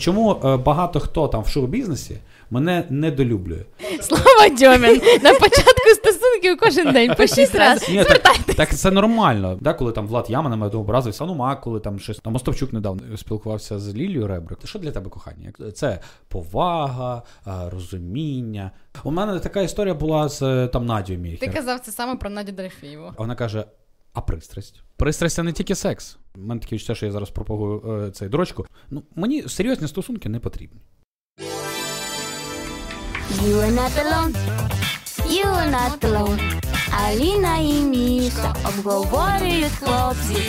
Чому е, багато хто там в шоу-бізнесі мене недолюблює? Слава Дьомін! На початку стосунків кожен день по шість разів. Ні, так, так це нормально. Да, коли там Влад Яма на мене образився, ну Мак, коли там щось. Там Мостовчук недавно спілкувався з Лілією Ребрик. Що для тебе кохання? Це повага, е, розуміння. У мене така історія була з там Надією Міхер. Ти казав це саме про Надю Дорофієву. Вона каже: а пристрасть? Пристрасть це не тільки секс. У мене таке відчуття, що я зараз пропагую е, цей дрочку. Ну, мені серйозні стосунки не потрібні. You are not alone, you are not alone. Аліна і Міша обговорюють хлопці.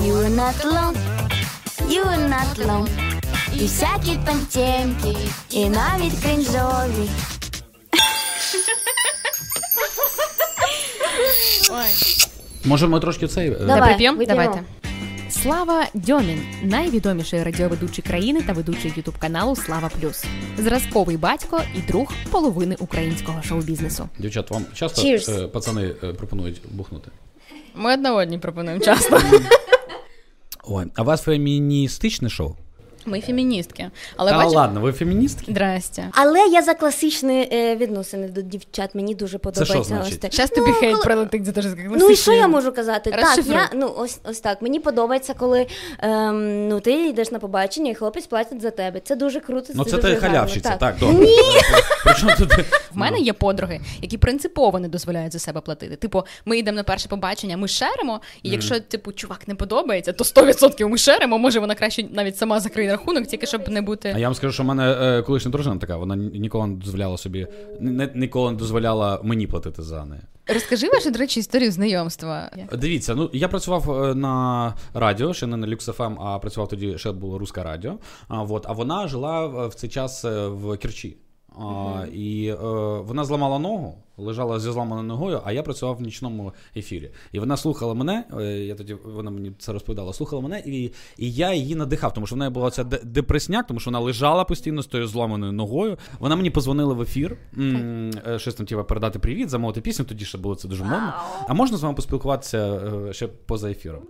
You are not alone, you are not alone. І всякі там темки, і навіть кринжові. Ой. Може, ми трошки цей. е, Давай, Прип'єм? вип'ємо. Давайте. Слава Дьомін, найвідоміший радіоведучий країни та ведучий ютуб каналу Слава Плюс, зразковий батько і друг половини українського шоу-бізнесу. Дівчат, вам часто Cheers. е, пацани е, пропонують бухнути? Ми одна одній пропонуємо часто. Ой, а у вас феміністичне шоу? Ми феміністки. Але Та бачиш, ладно, ви феміністки? Здрастя. Але я за класичні е, відносини до дівчат. Мені дуже подобається. що значить? ось тобі Ну, хейт коли- прилетить за те, що сказала. Ну і що я можу казати? Так, Розшифруй. я ну ось ось так. Мені подобається, коли ем, ну ти йдеш на побачення, і хлопець платить за тебе. Це дуже круто. Ну, це дуже ти халявщиця, так, добре. Ні! В мене є подруги, які принципово не дозволяють за себе платити. Типу, ми йдемо на перше побачення, ми шеримо, і якщо типу чувак не подобається, то 100% ми шеримо. Може вона краще навіть сама закриє рахунок, тільки щоб не бути. А я вам скажу, що в мене е, колишня дружина така, вона ніколи не дозволяла собі, не, ніколи не дозволяла мені платити за неї. Розкажи вашу, до речі, історію знайомства. Дивіться, ну я працював е, на радіо, ще не на LuxFM, а працював тоді, ще було Руське радіо. А, вот, а вона жила в в цей час е, в Керчі. А, і е, вона зламала ногу, лежала зі зламаною ногою, а я працював в нічному ефірі. І вона слухала мене. е, Я тоді вона мені це розповідала, слухала мене, і, і я її надихав, тому що в неї була ця де- депресняк, тому що вона лежала постійно з тою зламаною ногою. Вона мені позвонила в ефір, м, е, щось там типу, передати привіт, замовити пісню. Тоді ще було це дуже модно. А можна з вами поспілкуватися е, ще поза ефіром?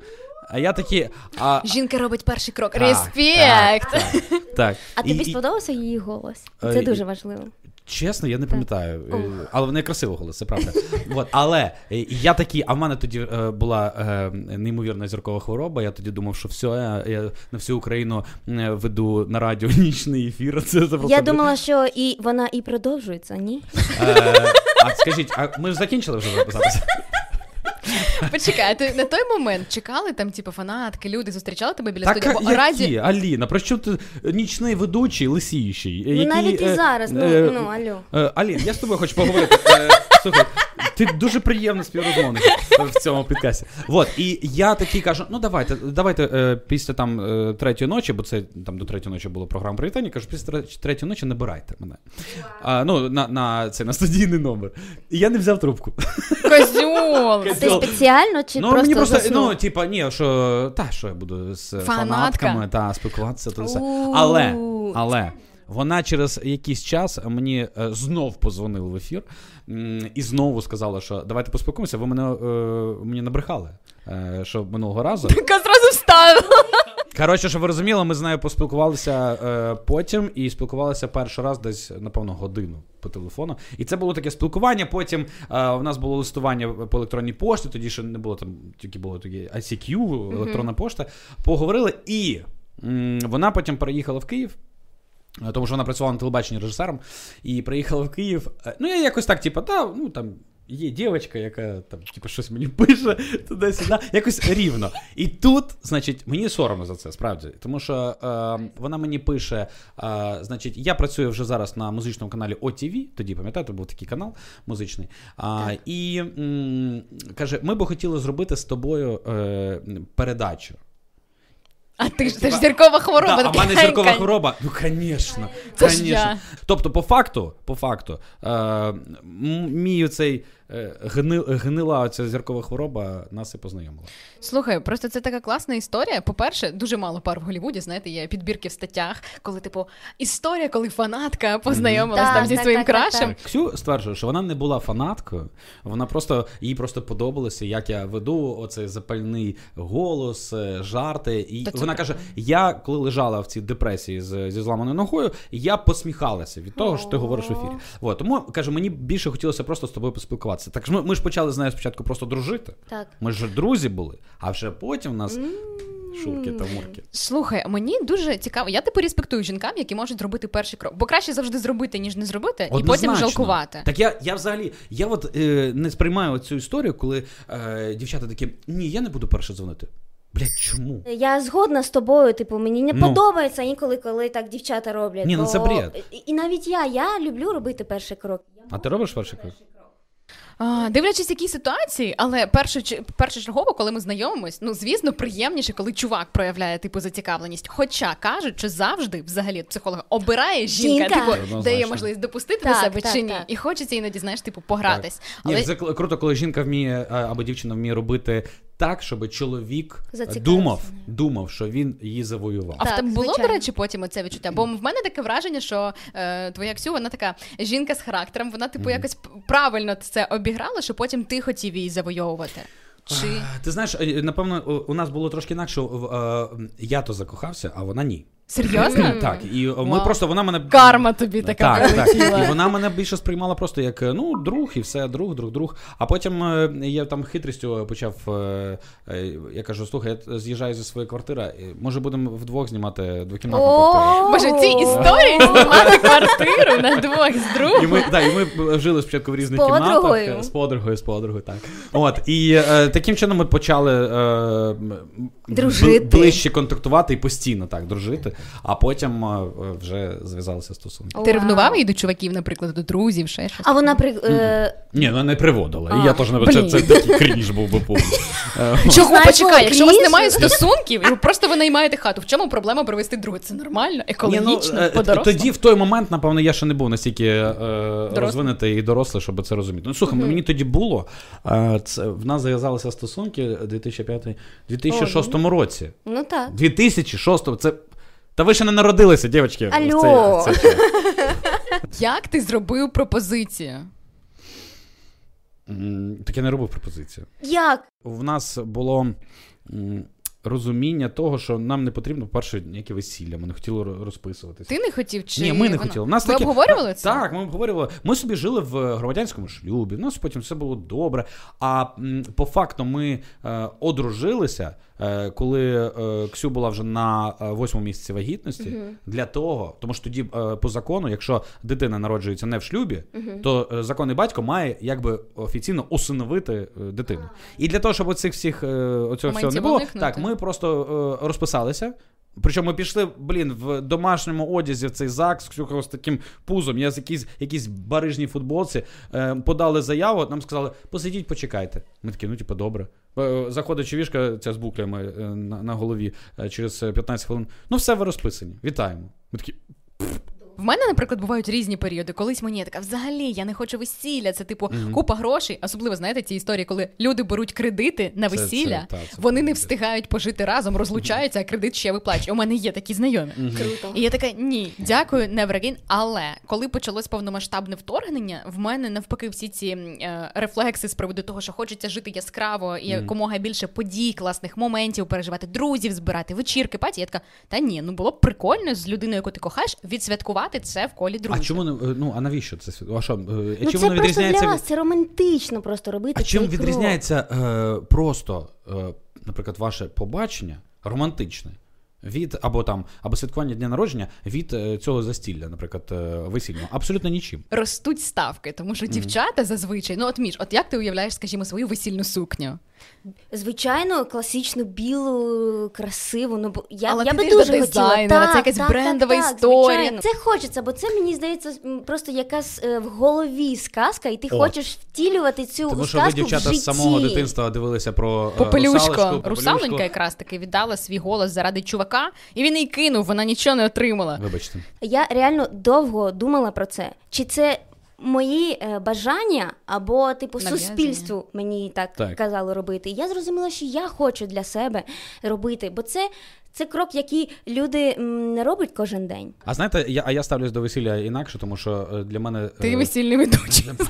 А я такі. А, Жінка робить перший крок. Так, Респект! так, так. А І- тобі і- сподобався її голос? Е, Це і- дуже важливо. Чесно, я не пам'ятаю. Е, Але в неї красивий голос, це правда. От, але е, я такий, а в мене тоді е, була е, неймовірна зіркова хвороба. Я тоді думав, що все, я, я на всю Україну веду на радіо нічний ефір. Це, це. Я думала, що і вона і продовжується, ні? Е, а скажіть, а ми ж закінчили вже записатися? Почекай, а ти на той момент чекали там, типу, фанатки, люди зустрічали тебе біля Так, студії? Бо які? Аліна, про що ти нічний ведучий, лисіючий? Ну, який, навіть і е, зараз, ну, е, ну, алло. Е, Алін, я з тобою хочу поговорити. Е, Слухай, ти дуже приємний співрозмовник в цьому підкасті. Вот, і я такий кажу: ну давайте, давайте е, після там е, третьої ночі, бо це там до третьої ночі було програма привітання, кажу, після тре- третьої ночі набирайте мене. А, ну, на, на, це, на студійний номер. І я не взяв трубку. козьол. Ти спеціально чи ну, просто мені просто, заснув? ну, типа, ні, що та, що я буду з Фанатка. фанатками та спілкуватися, то все. У. Але, але. Вона через якийсь час мені е, знов позвонила в ефір і знову сказала, що давайте поспілкуємося. Ви мене е, мені набрехали, е, що минулого разу. Така зразу вставила. Коротше, щоб ви розуміли, ми з нею поспілкувалися е, потім і спілкувалися перший раз десь, напевно, годину по телефону. І це було таке спілкування. Потім е, у нас було листування по електронній пошті, тоді ще не було там, тільки було таке ICQ, електронна пошта. Поговорили, і м, вона потім переїхала в Київ. Е, Тому що вона працювала на телебаченні режисером і приїхала в Київ. Е, Ну, я якось так, типу, та, ну там є дівчинка, яка там, типу, щось мені пише туди-сюди, якось рівно. І тут, значить, мені соромно за це, справді. Тому що е, вона мені пише: е, значить, я працюю вже зараз на музичному каналі OTV, тоді пам'ятаєте, був такий канал музичний. А, і м, каже: ми би хотіли зробити з тобою е, передачу. А ти ж це ж зіркова хвороба. Да, а в мене зіркова хвороба. Ну, звісно. Тобто, по факту, по факту, е, мій цей гни, гнила ця зіркова хвороба нас і познайомила. Слухай, просто це така класна історія. По-перше, дуже мало пар в Голлівуді, знаєте, є підбірки в статтях, коли, типу, історія, коли фанатка познайомилась Так, там зі так, своїм так, так, крашем. Ксю стверджує, що вона не була фанаткою, вона просто їй просто подобалося, як я веду оцей запальний голос, е, жарти. І Та це вона каже: я коли лежала в цій депресії з, зі зламаною ногою, я посміхалася від того, що ти говориш в ефірі. От, тому каже, мені більше хотілося просто з тобою поспілкуватися. Так ж ми, ми ж почали з нею спочатку просто дружити. Так. Ми ж друзі були, а вже потім у нас шурки та мурки. Слухай, мені дуже цікаво. Я типу респектую жінкам, які можуть робити перший крок. Бо краще завжди зробити, ніж не зробити, і потім жалкувати. Так я, я взагалі я от е, не сприймаю цю історію, коли е, дівчата такі: ні, я не буду перше дзвонити. Блять, чому? Я згодна з тобою, типу, мені не Ну. подобається інколи, коли так дівчата роблять. Ні, ну це бред. І, і навіть я, я люблю робити перший крок. А ти робиш перший крок? А, дивлячись, які ситуації, але перше, першочергово, коли ми знайомимось, ну звісно, приємніше, коли чувак проявляє типу зацікавленість. Хоча кажуть, що завжди, взагалі, психолог обирає жінка, Жінка. типу, дає можливість допустити Так, до себе так, чи ні. так. І хочеться іноді, знаєш, типу, погратись. Ні, Але це круто, коли жінка вміє або дівчина вміє робити так, щоб чоловік думав, думав, що він її завоював. А в тебе було, звичайно. до речі, потім оце відчуття? Бо в мене таке враження, що е, твоя Ксю, вона така жінка з характером, вона, типу, якось правильно це обіграла, що потім ти хотів її завойовувати. Чи Ти знаєш, е, напевно, у- нас було трошки інакше. е, Я то закохався, а вона ні. Серйозно? Так, і е, ми Вау. просто вона мене Карма тобі така так, так. І вона мене більше сприймала просто як е, ну, друг, і все, друг, друг, друг. А потім е, я там хитрістю почав. е, е, Я кажу: слухай, я з'їжджаю зі своєї квартири. е, Може, будемо вдвох знімати двокімнатну квартиру. Боже, ці історії знімати квартиру на двох з І другом. ми, да, і ми жили спочатку в різних З кімнатах подругою. е, з подругою, з подругою, так. От, і е, таким чином ми почали е, м, Дружити. ближче контактувати і постійно так дружити, а потім е, вже зв'язалися стосунки. Ти ревнував її до чуваків, наприклад, до друзів, ще щось? А вона при е, Ні, ну не приводила. А, я теж не це, це такий крінж був би повний. Е, Чого почекай, якщо у вас немає стосунків, і просто ви наймаєте хату. В чому проблема привезти друга? Це нормально, екологічно, ну, е, по-дорослому? тоді, в той момент, напевно, я ще не був настільки е, розвинутий і дорослий, щоб це розуміти. Ну, слухай, мені тоді було. Е, це, в нас зав'язалися стосунки 2005 2006 році. ну так. 2006 це. Та ви ще не народилися, дівчатки. в Алло. цей- в цей. Як ти зробив пропозицію? Так я не робив пропозицію. Як? В нас було розуміння того, що нам не потрібно, по-перше, ніяке весілля. Ми не хотіли ро- розписуватися. Ти не хотів чи Ні, ми не вона? хотіли. Нас Ви таке- обговорювали це? Так, ми обговорювали. Ми собі жили в громадянському шлюбі. У нас потім все було добре. А по факту ми е, одружилися, е, коли е, Ксю була вже на е, восьмому місяці вагітності. Для того, тому що тоді е, по закону, якщо дитина народжується не в шлюбі, то е, законний батько має якби офіційно усиновити е, дитину. І для того, щоб оцих всіх е, оцього всього не було, уникнути. так ми просто е, розписалися. Причому ми пішли, блін, в домашньому одязі в цей ЗАГС, Ксюха з таким пузом, я з якійсь, якійсь барижній футболці, е, подали заяву, нам сказали, посидіть, почекайте. Ми такі, ну, типу, добре. Е, Заходить вішка ця з буклями е, на, на голові е, через е, 15 хвилин. Ну, все, ви розписані. Вітаємо. Ми такі, В мене, наприклад, бувають різні періоди. Колись мені я така, взагалі, я не хочу весілля. Це типу купа грошей. Особливо знаєте ці історії, коли люди беруть кредити на Це- це- весілля, та, це вони не встигають пожити разом, розлучаються, а кредит ще виплачують. У мене є такі знайомі. Круто. І я така, ні, дякую, never again. Але коли почалось повномасштабне вторгнення, в мене навпаки всі ці е, рефлекси з приводу того, що хочеться жити яскраво і якомога більше подій, класних моментів, переживати друзів, збирати вечірки, паті. Я така, та ні, ну було б прикольно з людиною, яку ти кохаєш, відсвяткувати це в колі а чому не ну а навіщо це? А що? е, Ну, чим це воно просто відрізняється? для вас, це романтично просто робити. А чим крок. відрізняється е, просто, е, наприклад, ваше побачення романтичне від або там або святкування дня народження від е, цього застілля, наприклад, е, весільного? Абсолютно нічим. Ростуть ставки, тому що дівчата зазвичай, ну от між, от як ти уявляєш, скажімо, свою весільну сукню? Звичайно, класичну білу, красиву. Ну бо я, Але я ти би дуже до хотіла. дизайнера, Так, це якась так, брендова так, історія. Звичайно. Це хочеться, бо це мені здається просто якась е, в голові сказка, і ти О. хочеш втілювати цю Тому що ви, сказку в дівчата, житті. з самого дитинства дивилися про е, Попелюшко, русалочку, русалонька якраз таки віддала свій голос заради чувака, і він її кинув, вона нічого не отримала. Вибачте. Я реально довго думала про це. Чи це мої е, бажання або типу Нав'язання. суспільству мені так, Так. казали робити. Я зрозуміла, що я хочу для себе робити, бо це, це крок, який люди не роблять кожен день. А знаєте, я, а я ставлюсь до весілля інакше, тому що е, для мене. Ти е, весільний ведучий.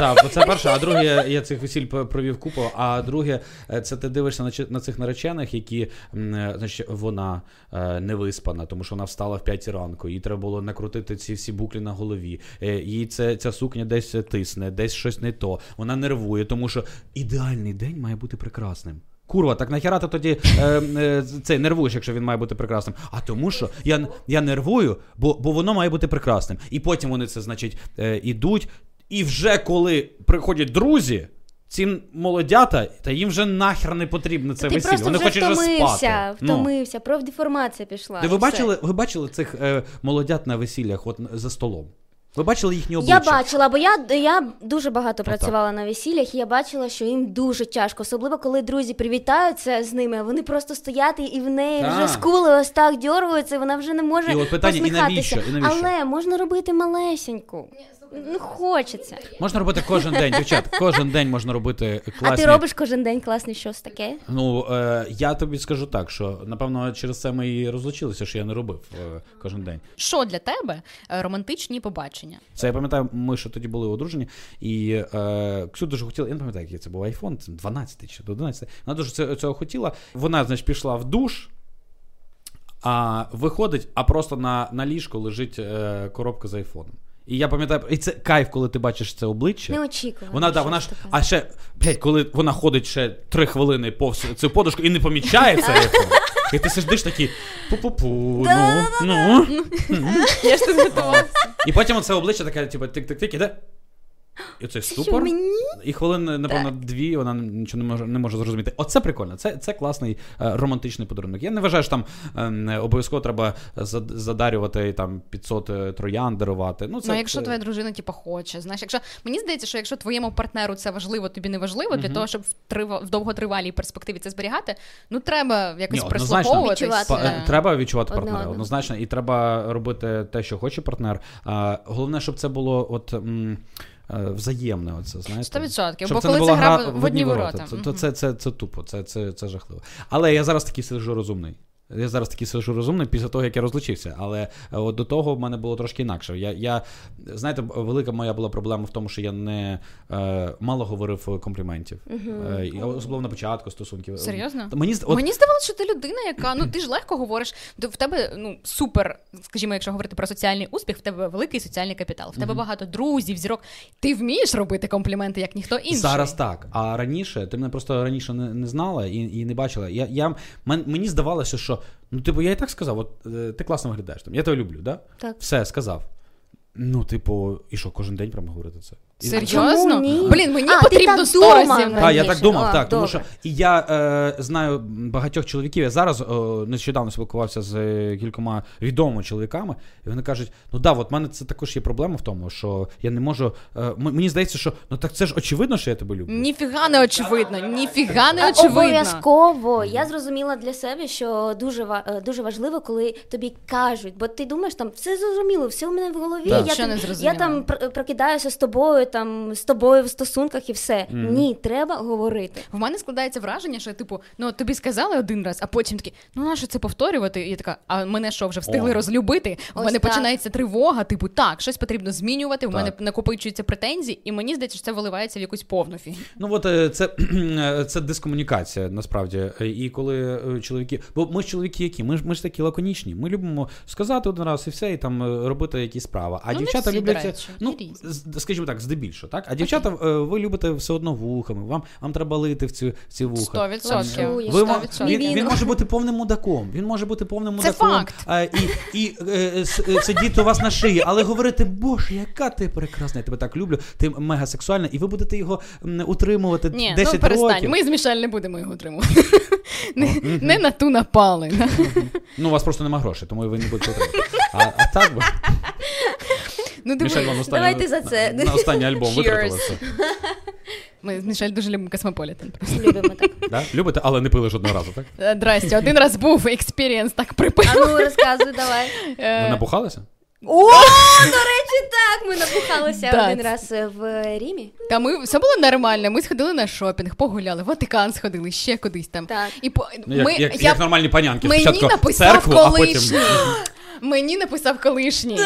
Да, це перше, а друге, я цих весіль провів купу. А друге, е, це ти дивишся на, на цих наречених, які значить, вона е, не виспана, тому що вона встала в 5 ранку, їй треба було накрутити ці всі буклі на голові. Е, Їй це, ця сукня десь тисне, десь щось не то. Вона нервує, тому що ідеальний день має бути прекрасним. Курва, так нахіра ти тоді е, е, цей нервуєш, якщо він має бути прекрасним. А тому, що я, я нервую, бо, бо воно має бути прекрасним. І потім вони це, значить, е, ідуть. І вже коли приходять друзі, ці молодята, та їм вже нахер не потрібно це Ти весілля. просто Вони вже хочуть вже втомився, спати. Ну. втомився, профдеформація пішла. Ви все. бачили, ви бачили цих е, молодят на весіллях от за столом? Ви бачили їхні Я бачила, бо я, я дуже багато працювала на весіллях, і я бачила, що їм дуже тяжко, особливо коли друзі привітаються з ними, а вони просто стоять і в неї Так. вже скули ось так дьорваються, і вона вже не може І от питання, і навіщо? І навіщо? Але можна робити малесеньку. Ну, хочеться. Можна робити кожен день, дівчат. Кожен день можна робити класні. А ти робиш кожен день класне щось таке? Ну е, я тобі скажу так, що напевно через це ми і розлучилися, що я не робив е, кожен день. Що для тебе е, романтичні побачення? Це я пам'ятаю, ми ще тоді були одружені, і е, Ксю дуже хотіла, я не пам'ятаю, який це був айфон, це 12 чи 11. Вона дуже цього хотіла. Вона, значить, пішла в душ. А виходить, а просто на, на ліжку лежить е, коробка з айфоном. І я пам'ятаю, і це кайф, коли ти бачиш це обличчя. Неочікувано. Вона, да, вона ж, а ще, блядь, коли вона ходить ще три хвилини повз цю подушку і не помічає це. І ти сидиш такий пу-пу-пу, ну, ну. Я ж тут готова. І потім оце обличчя таке, типу, тик-тик-тик, іде. І оцей Що ступор. мені? І хвилин, напевно, дві вона нічого не може, не може зрозуміти. Оце прикольно. Це, це класний е, романтичний подарунок. Я не вважаю, що там е, обов'язково треба задарювати там 500 е, троян дарувати. Ну, це, Ну, якщо це- твоя дружина, типу, хоче. Знаєш, якщо мені здається, що якщо твоєму партнеру це важливо, тобі не важливо, для того, щоб в трива в довготривалій перспективі це зберігати, ну треба якось Ні, прислуховуватись. Відчувати. Е, Треба відчувати Одне партнера, одного. однозначно, і треба робити те, що хоче партнер. А, головне, щоб це було от. м, Взаємне, оце знаєте. Сто відсотків. Щоб Бо це коли не була гра гра в одні ворота. Це, Мгм. то, це, це, це тупо, це, це, це жахливо. Але я зараз такий сижу розумний. Я зараз такий сиджу розумний після того, як я розлучився. Але е, от до того в мене було трошки інакше. Я, я, знаєте, велика моя була проблема в тому, що я не е, мало говорив компліментів. Е, особливо на початку стосунків. Серйозно? Мені, от, Мені здавалося, що ти людина, яка ну ти ж легко говориш. В тебе ну супер, скажімо, якщо говорити про соціальний успіх, в тебе великий соціальний капітал. В тебе багато друзів, зірок. Ти вмієш робити компліменти, як ніхто інший. Зараз так. А раніше ти мене просто раніше не, не знала і, і не бачила. Я, я, мен, мені здавалося, що ну, типу, я і так сказав, от е, ти класно виглядаєш там. Я тебе люблю, да? Так. Все, сказав. Ну, типу, і що, кожен день прямо говорити це? Серйозно? Чому ні? Блін, мені А, ти потрібно так сто думав разів. раніше. Так, я так думав, А, так. Тому добре. що і я е, знаю багатьох чоловіків. Я зараз е, нещодавно спілкувався з е, кількома відомими чоловіками, і вони кажуть: ну да, от в мене це також є проблема в тому, що я не можу. Е, м- мені здається, що ну так це ж очевидно, що я тебе люблю. Ніфіга не очевидно, ніфіга не очевидно. Обов'язково. Я зрозуміла для себе, що дуже ва- е, дуже важливо, коли тобі кажуть, бо ти думаєш, там все зрозуміло, все у мене в голові. Так. Я, Що там, не я там пр- прокидаюся з тобою, там з тобою в стосунках і все. Ні, треба говорити. В мене складається враження, що типу, ну тобі сказали один раз, а потім такі, ну нащо це повторювати? І я така, а мене що, вже встигли О. розлюбити? У мене так. починається тривога, типу, так, щось потрібно змінювати, у Так. мене накопичуються претензії, і мені здається, що це виливається в якусь повну фігню. Ну от е, це, це дискомунікація насправді. І коли е, чоловіки. Бо ми ж чоловіки які? Ми ж ми ж такі лаконічні. Ми любимо сказати один раз і все, і там е, робити якісь справи. А Ну, дівчата люблять Ну, різні. з- скажімо так, здебільшого, так? А дівчата, е, ви любите все одно вухами, вам, вам треба лити в ці, в ці вуха. Сто відсотків. Лапшу, Ви, Сто мо- відсотків. він, Він- він може бути повним мудаком. Він може бути повним Це мудаком. факт. А, і і е, е, сидіти у вас на шиї, але говорити, боже, яка ти прекрасна, я тебе так люблю, ти мега сексуальна, і ви будете його утримувати Ні, 10 ну перестань. років. Ми з Мішель не будемо його утримувати. Не, не на ту напали. Ну, у вас просто нема грошей, тому ви не будете отримати. А, а так би. Ну, диви, Мішель вам останній, Давайте за це. На, на останній альбом все. Ми з Мішель дуже любимо Космополітен. просто. Любимо так. Да? Любите, але не пили жодного разу, так? Е, Здрасте, один раз був experience, так припив. А ну розказуй, давай. Ви Е, напухалися? О, до речі, так. Ми набухалися Так. один раз е, в Рімі. Та ми все було нормально. Ми сходили на шопінг, погуляли, в Ватикан сходили, ще кудись там. Так. І по Ну, як, ми як, я як нормальні панянки. мені Спочатку написав церкву, а потім. колишній. Мені написав колишній.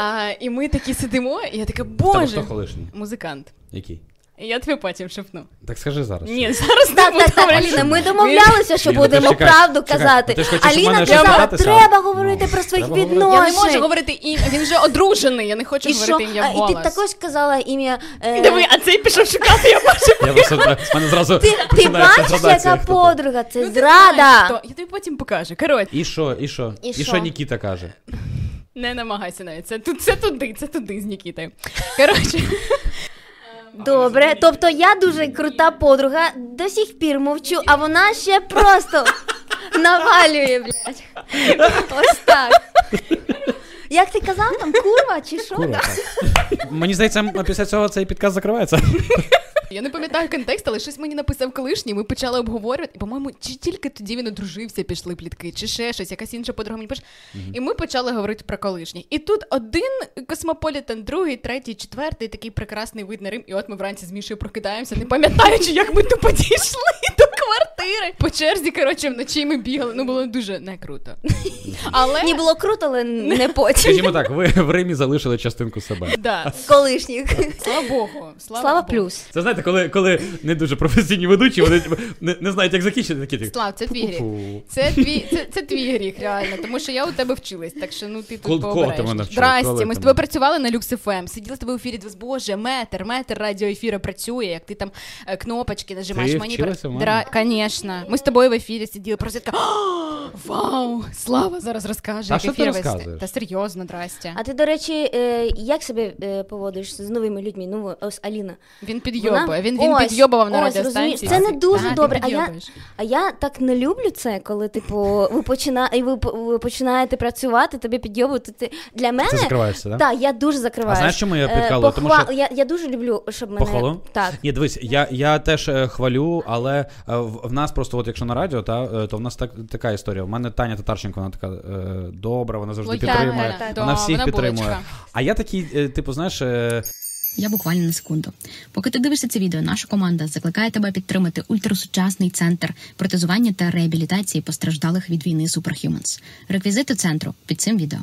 А, і ми такі сидимо, і я така, боже, хто колишній? музикант. Який? Я тобі потім шепну. Так скажи зараз. Ні, зараз не Так, буду так, так. Аліна, ми домовлялися, що Ні, ну будемо чекай, правду чекай, казати. ти ж хочеш у Аліна мене казала, треба Ну, говорити про своїх треба говорити. Я не можу говорити ім'я, він вже одружений, я не хочу І що? говорити ім'я А, голос. і ти також сказала ім'я. е, Диви, а цей пішов шукати, я бачу. Я просто в мене зразу Ти, ти починається бачиш, градація, яка хто подруга? Це Ну, ти знаєш, зрада. хто. Я тобі потім покажу. Коротше, І що, і що? І І що? що Нікіта каже? не намагайся навіть. Це, тут, це туди, це туди з Нікітою. Коротше, Добре, тобто я дуже крута подруга, до сих пір мовчу, а вона ще просто навалює, блядь. Ось так. Як ти казав там, курва чи що? Курва, так. Мені здається, після цього цей підказ закривається. Я не пам'ятаю контекст, але щось мені написав колишній, ми почали обговорювати. По-моєму, чи тільки тоді він одружився, пішли плітки, чи ще щось, якась інша подруга мені пише. І ми почали говорити про колишній. І тут один космополітен, другий, третій, четвертий, такий прекрасний вид на Рим. І от ми вранці з Мішою прокидаємося, не пам'ятаючи, як ми тупо дійшли до квартири. По черзі, коротше, вночі ми бігали. Ну було дуже не круто. Але Ні, було круто, але не потім. Скажімо так, ви в Римі залишили частинку себе. да. Колишніх. Слава Богу. Слава, Слава Богу. плюс. Це знаєте, коли, коли не дуже професійні ведучі, вони не, не знають, як закінчити такі. Слав, це твій гріх. Це твій, це, це твій гріх, реально, тому що я у тебе вчилась, так що ну ти тут вчила? Здрасте, ми з тобою працювали на Люкс ФМ, сиділи з тобою в ефірі, дивились, боже, метр, метр радіоефіру працює, як ти там е, кнопочки нажимаєш, Ти вчилася? Дра... Ми з тобою в ефірі сиділи, просто така, вау, Слава зараз розкаже, А як що ти розказуєш? Та серйозно, здрасте. А ти, до речі, е, як себе е, поводиш з новими людьми? Ну, ось Аліна. Він підйобує, він, він Ось, підйобував на ось, радіостанції. це не дуже Та, добре, а я- А я так не люблю це, коли, типу, ви, почина... і ви, ви починаєте працювати, тобі підйобувати. Ти... Для мене Ти закриваєшся, так? Так, я дуже закриваюся. А знаєш, чому я підкалую? Тому що- я, я дуже люблю, щоб мене... Похвалу? Так. Ні, дивись, я, я теж е, хвалю, але е, в, в нас просто, от якщо на радіо, та, е, то в нас так, така історія. У мене Таня Татарченко, вона така е, добра, вона завжди підтримує. вона всіх підтримує. А я такий, е, типу, знаєш, е, Я буквально на секунду. Поки ти дивишся це відео, наша команда закликає тебе підтримати ультрасучасний центр протезування та реабілітації постраждалих від війни Superhumans. Реквізити центру під цим відео.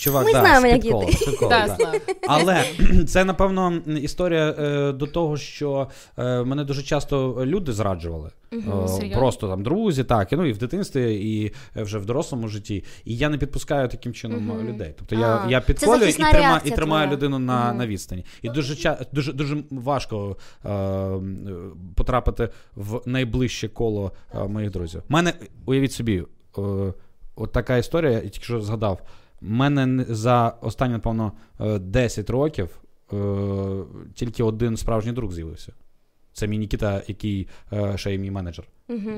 Чувак, Ми да, знаємо, як підколу, діти. з Да, да. Але це, напевно, історія е, до того, що е, мене дуже часто люди зраджували. Е, Серйозно? просто там друзі, так, і, ну і в дитинстві, і е, вже в дорослому житті. І я не підпускаю таким чином е, людей. Тобто я, А, я це підколюю і, захисна трима, і реакція тримаю твоя. людину на, на відстані. І дуже, ча- дуже, дуже важко е, м, потрапити в найближче коло е, моїх друзів. У мене, уявіть собі, е, от така історія, я тільки що згадав. Мене за останні, напевно, е, 10 років е, тільки один справжній друг з'явився. Це мій Нікіта, який е, ще й мій менеджер.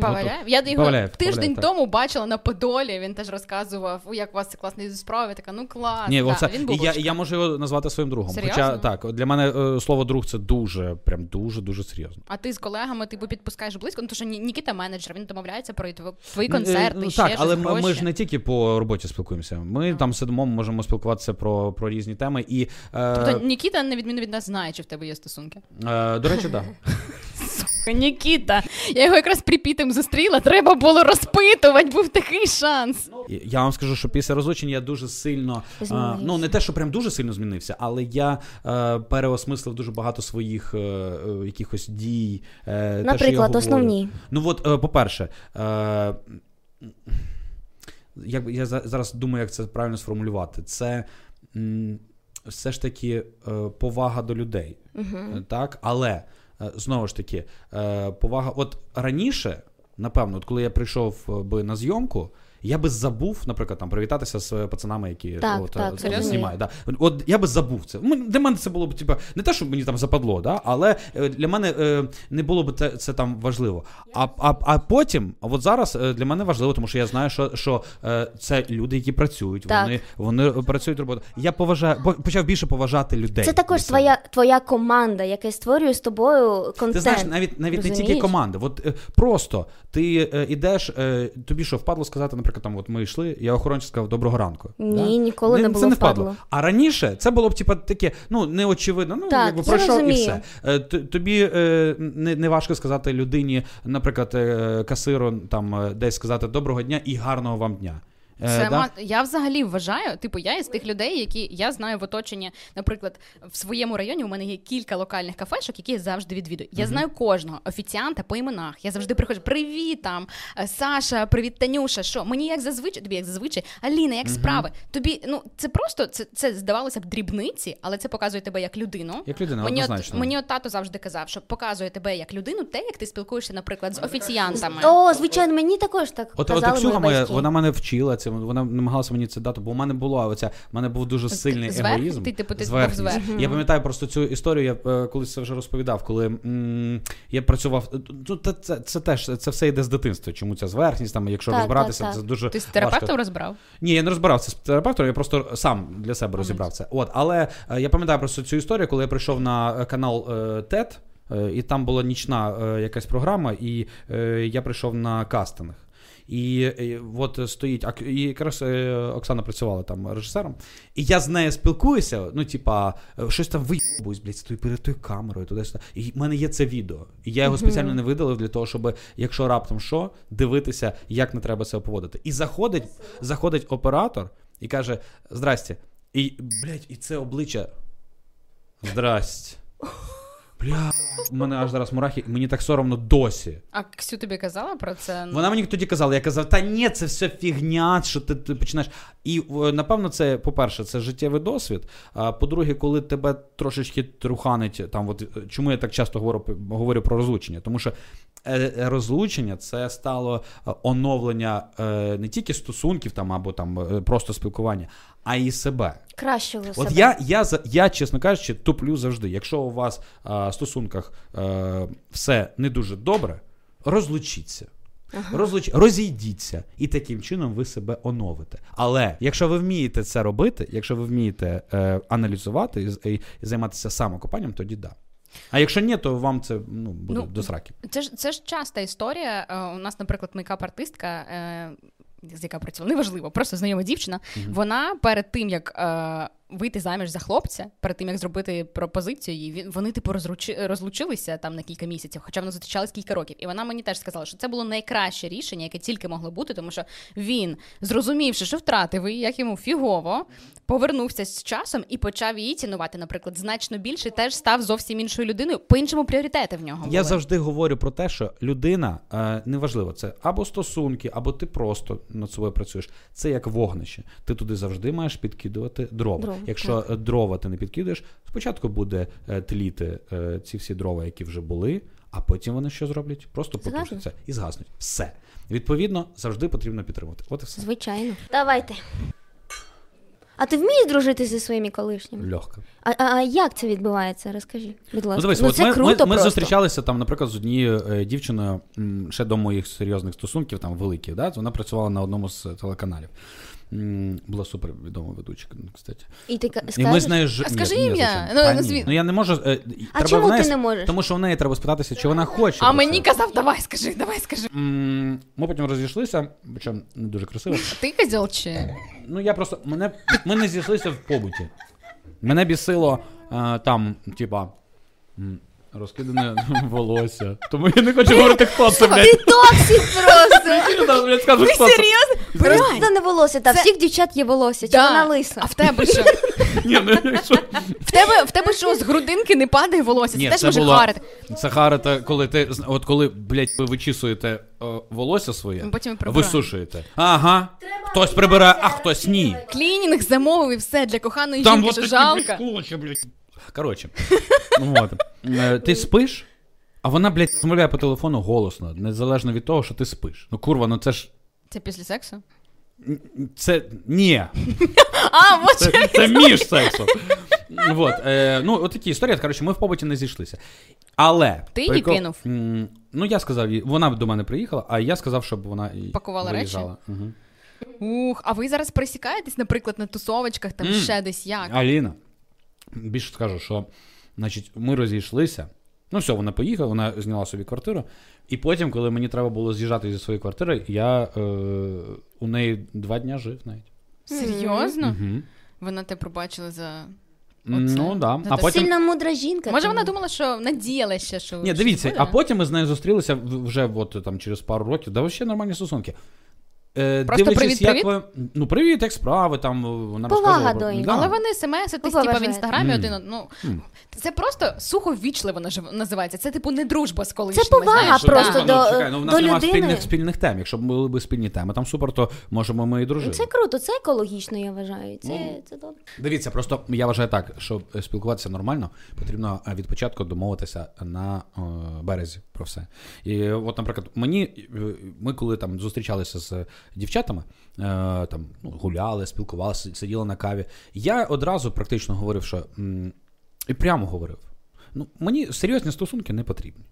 Паваляєв? Я його Паваляєв, тиждень Паваляєв, тому бачила на Подолі. Він теж розказував, «О, як у вас це класно йде справа. Я така, ну клас. Ні, да, оце, він і був я, я можу його назвати своїм другом. Серйозно? Хоча так, для мене е, слово друг це дуже, прям дуже, дуже серйозно. А ти з колегами типу підпускаєш близько, ну тому що Нікіта менеджер, він домовляється про твої Е, концерти, ну, ще так, але ми, гроші. ми ж не тільки по роботі спілкуємося. Ми там сидимо, можемо спілкуватися про, про різні теми. І, е, Тобто Нікіта, на відміну від нас, знає, чи в тебе є стосунки. е, до речі, так. Нікіта, я його якраз припітим зустріла, треба було розпитувати, був такий шанс. Я вам скажу, що після розлучення я дуже сильно Змінився. ну не те, що прям дуже сильно змінився, але я е, переосмислив дуже багато своїх е, е, якихось дій. Те, що я Наприклад, говорю. основні. Ну от, по-перше, як, я зараз думаю, як це правильно сформулювати. Це м, все ж таки повага до людей. Е, Так? Але знову ж таки, е, повага. От раніше, напевно, от коли я прийшов е, би на зйомку. Я би забув, наприклад, там привітатися з пацанами, які Так, от, так, е, серйозно? знімають. Да. От я би забув це. Для мене це було б типа не те, що мені там западло, да, але е, для мене е, не було б це, це там важливо. А, а, а потім, а от зараз для мене важливо, тому що я знаю, що, що е, це люди, які працюють, Так. вони, вони працюють роботу. Я поважаю, по- почав більше поважати людей. Це також твоя, твоя команда, яка створює з тобою контент. Ти знаєш, навіть навіть не тільки розумієш? команда. От просто ти е, ідеш, е, тобі що впадло сказати, наприклад. Наприклад, там от ми йшли, я охоронцю сказав доброго ранку. Ні, да? ніколи не було це не впадло. впадло. А раніше це було б типа таке, ну неочевидно. Ну Так, якби пройшов пройшов і все. Е, Тобі е, не, не важко сказати людині, наприклад, е, касиру там десь сказати доброго дня і гарного вам дня. Е, Це да? ма- я взагалі вважаю, типу, я із тих людей, які я знаю в оточенні, наприклад, в своєму районі у мене є кілька локальних кафешок, які я завжди відвідую. Я знаю кожного офіціанта по іменах. Я завжди приходжу. Привіт там, е, Саша, привіт, Танюша. Що мені як зазвичай, тобі як зазвичай, Аліна, як справи? Тобі ну це просто це, це здавалося б дрібниці, але це показує тебе як людину. Як людина, мені, однозначно. от, мені от тато завжди казав, що показує тебе як людину, те, як ти спілкуєшся, наприклад, з офіціантами. О, звичайно, мені також так От, казали от Ксюха моя, вона мене вчила це, вона намагалася мені це дати, бо у мене була оця, в мене був дуже сильний зверх? егоїзм. Ти, типу, ти зверхність. був зверх. Я пам'ятаю просто цю історію, я е, колись це вже розповідав, коли м, я працював. Ну, це, це, це теж це все йде з дитинства. Чому ця зверхність, там, якщо Так, розбиратися, так, це дуже. Ти з важко. терапевтом розбрав? Ні, я не розбирався з терапевтом, я просто сам для себе розібрав це. От, але е, я пам'ятаю просто цю історію, коли я прийшов на е, канал е, ТЕТ, е, і там була нічна е, якась програма, і е, я прийшов на кастинг. І, е, от стоїть, і якраз е, Оксана працювала там режисером, і я з нею спілкуюся. Ну, типа, е, щось там виїбуюсь, блядь, стою перед тою камерою, туди сюди. І в мене є це відео. І я його спеціально не видалив для того, щоб, якщо раптом що, дивитися, як не треба себе поводити. І заходить, заходить оператор і каже: Здрасте. І, блядь, і це обличчя. Здрасте. Бля, у мене аж зараз мурахи, мені так соромно досі. А Ксю тобі казала про це? Вона мені тоді казала, я казав, та ні, це все фігня, що ти, ти починаєш. І напевно, це, по-перше, це життєвий досвід. А по-друге, коли тебе трошечки труханить, там, от, чому я так часто говорю, говорю про розлучення? Тому що розлучення це стало е, оновлення е, не тільки стосунків там, або там е, просто спілкування, а і себе. Кращого От себе. я, я, за- я, чесно кажучи, туплю завжди. Якщо у вас а, в стосунках е, все не дуже добре, розлучіться. Розлуч... Розійдіться, і таким чином ви себе оновите. Але якщо ви вмієте це робити, якщо ви вмієте е, аналізувати і, і, і займатися самокопанням, тоді да. А якщо ні, то вам це ну, буде Ну, до сраки. Це ж це ж часта історія. Е, У нас, наприклад, мейкап-артистка, е, з яка працювала, неважливо, просто знайома дівчина. Вона перед тим як е, вийти заміж за хлопця, перед тим як зробити пропозицію, він- вони типу розручи, розлучилися там на кілька місяців, хоча вони зустрічались кілька років. І вона мені теж сказала, що це було найкраще рішення, яке тільки могло бути, тому що він, зрозумівши, що втратив її, як йому фігово, повернувся з часом і почав її цінувати, наприклад, значно більше, теж став зовсім іншою людиною. По іншому пріоритети в нього. Я були. завжди говорю про те, що людина, е, неважливо, це або стосунки, або ти просто над собою працюєш. Це як вогнище. Ти туди завжди маєш підкидувати дрова. Якщо е, дрова ти не підкидаєш, спочатку буде е, тліти е, ці всі дрова, які вже були, а потім вони що зроблять? Просто потушаться і згаснуть. Все. Відповідно, завжди потрібно підтримувати. От і все. Звичайно. Давайте. А ти вмієш дружити зі своїми колишніми? Легко. А, а, а як це відбувається? Розкажи, будь ласка. Ну, дивись, ну, от це ми, круто ми, ми зустрічалися там, наприклад, з однією е, дівчиною ще до моїх серйозних стосунків, там великих. Да? Вона працювала на одному з телеканалів. Була супер відома ведучка, кстати. І ти ка- І ми скажеш? з нею ж... А скажи ні, ім'я. Ну, назві. ну я не можу. е, А треба чому в неї ти не можеш? Тому що в неї треба спитатися, чи вона хоче. А мені це. казав, давай скажи, давай скажи. Ми потім розійшлися, причому не дуже красиво. Ти козел чи? Ну я просто. Мене, ми не зійшлися в побуті. Мене бісило е, там, типа. Розкидане волосся. Тому я не хочу говорити, хто це, блядь. Ти токсик просто! Я зараз, блядь, скажу, хто це. Просто не волосся. Та всіх дівчат є волосся, чи вона лиса? А в тебе що? Ні, ну, якщо... В тебе, в тебе що, з грудинки не падає волосся? Ні, це теж це може було... харити. Це харите, коли ти, от коли, блядь, ви вичісуєте е, волосся своє, Потім прибираємо. висушуєте. Ага. Хтось прибирає, а хтось ні. Клінінг замовив і все для коханої Там жінки, що жалко. блядь. Коротше. Ну, от. Е, Ти спиш, а вона, блядь, розмовляє по телефону голосно, незалежно від того, що ти спиш. Ну, курва, ну це ж. Це після сексу? Це. Ні. А, вот Це, це між сексом. Вот, е, ну, от такі історії. Коротше, ми в побуті не зійшлися. Але. Ти її прикол- кинув? М, Ну, я сказав їй, вона до мене приїхала, а я сказав, щоб вона і Пакувала речі? виїжджала. Угу. Ух, а ви зараз пересікаєтесь, наприклад, на тусовочках, там М. ще десь як? Аліна, більше скажу, що значить, ми розійшлися Ну, все, вона поїхала, вона зняла собі квартиру. І потім, коли мені треба було з'їжджати зі своєї квартири, я е, у неї два дня жив навіть. Серйозно? Угу. Вона те пробачила за. Ну, да. Це А потім... Сильна мудра жінка. Може, тому. вона думала, що надіялася, що. Ні, що дивіться, буде? а потім ми з нею зустрілися вже от, там, через пару років, да ще нормальні стосунки. Е, Просто дивлячись, привіт, як ви, ну, привіт, як справи, там вона Повага розказувала. до інших. Да. Але вони смс типу, в Поважають. інстаграмі Мгм. один. од- Ну, Мгм. це просто сухо ввічливо називається. Це, типу, не дружба з колишніми. Це повага знаєш, просто ну, до- чекай, ну, в нас до немає людини. спільних, спільних тем. Якщо б були б спільні теми, там супер, то можемо ми і дружити. Це круто, це екологічно, я вважаю. Це, Ну. це добре. Дивіться, просто я вважаю так, щоб е, спілкуватися нормально, потрібно е, від початку домовитися на е, березі про все. І е, от, наприклад, мені е, ми коли там зустрічалися з дівчатами, е, там ну, гуляли, спілкувалися, сиділи на каві. Я одразу практично говорив, що і прямо говорив. Ну, мені серйозні стосунки не потрібні.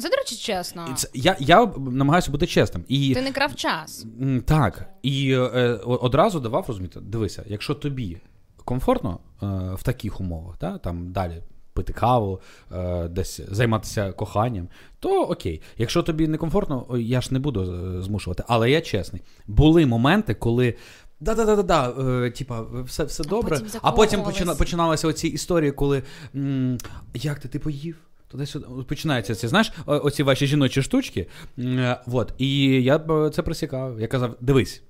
Це, до речі, чесно. Це, я, я намагаюся бути чесним. І Ти не крав час. Так. І е, одразу давав розуміти, дивися, якщо тобі комфортно е, в таких умовах, та, там далі пити каву, е, десь займатися коханням, то окей. Якщо тобі некомфортно, я ж не буду е, змушувати. Але я чесний. Були моменти, коли. Да-да-да-да, е, типа, все, все добре. потім а потім почина, починалися оці історії, коли м, як ти, ти поїв? Туди сюди починаються ці, знаєш, оці ваші жіночі штучки. Е, Вот. І я е, це присікав. Я казав: дивись,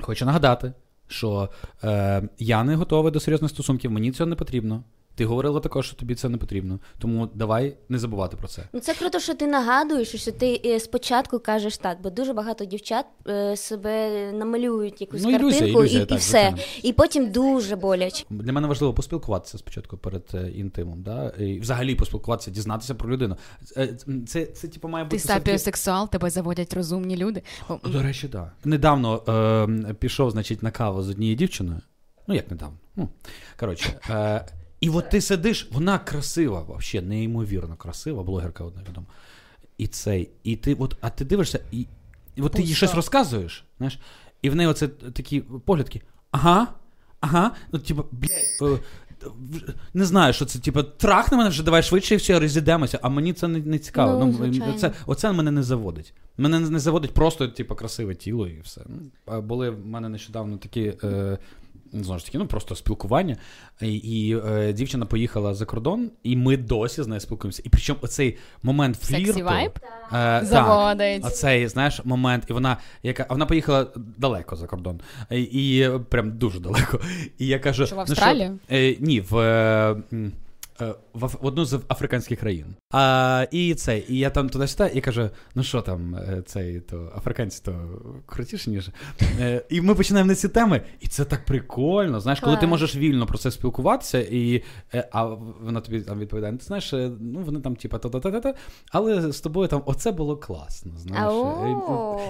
хочу нагадати, що е, я не готовий до серйозних стосунків, мені цього не потрібно. Ти говорила також, що тобі це не потрібно. Тому давай не забувати про це. Ну це круто, що ти нагадуєш, що ти е, спочатку кажеш так, бо дуже багато дівчат е, себе намалюють якусь Ну, ілюзія, картинку ілюзія, і, так, і все. звичайно. І потім дуже боляче. Для мене важливо поспілкуватися спочатку перед е, інтимом, да? і взагалі поспілкуватися, дізнатися про людину. Е, Це, це, типу, має бути. Ти сапіосексуал, тебе заводять розумні люди. До речі, так. Да. Недавно е, пішов, значить, на каву з однією дівчиною. Ну, як недавно. Ну, коротше. Е, і от ти сидиш, вона красива, взагалі, неймовірно красива, блогерка одна відома. І цей, і ти, от, а ти дивишся, і, і от ти їй щось розказуєш, знаєш, і в неї оце такі поглядки. Ага, ага, ну, типу, блядь, е, не знаю, що це, типу, трахни мене вже, давай швидше і все, розійдемося, а мені це не, не цікаво. Ну, Ну, це, оце мене не заводить. Мене не заводить просто, типу, красиве тіло і все. Були в мене нещодавно такі. Е, Знову ж таки, ну просто спілкування. І, і е, дівчина поїхала за кордон, і ми досі з нею спілкуємося. І причому оцей момент Сексі флірту. вайб? Е, так, оцей, знаєш, момент, і вона, яка, вона поїхала далеко за кордон. І, і прям дуже далеко. І я кажу: Що, в «Ну що, Е, ні, в. Е, в, в одну з африканських країн. А, і це, і я там туди сюди і кажу: ну що там, е, цей, то африканці то крутіше, ніж. Е, і ми починаємо на ці теми, і це так прикольно. Знаєш, коли ти можеш вільно про це спілкуватися, і, а вона тобі там відповідає: «Ну, ти знаєш, ну вони там, типа, та-та-та-та, але з тобою там оце було класно. Знаєш,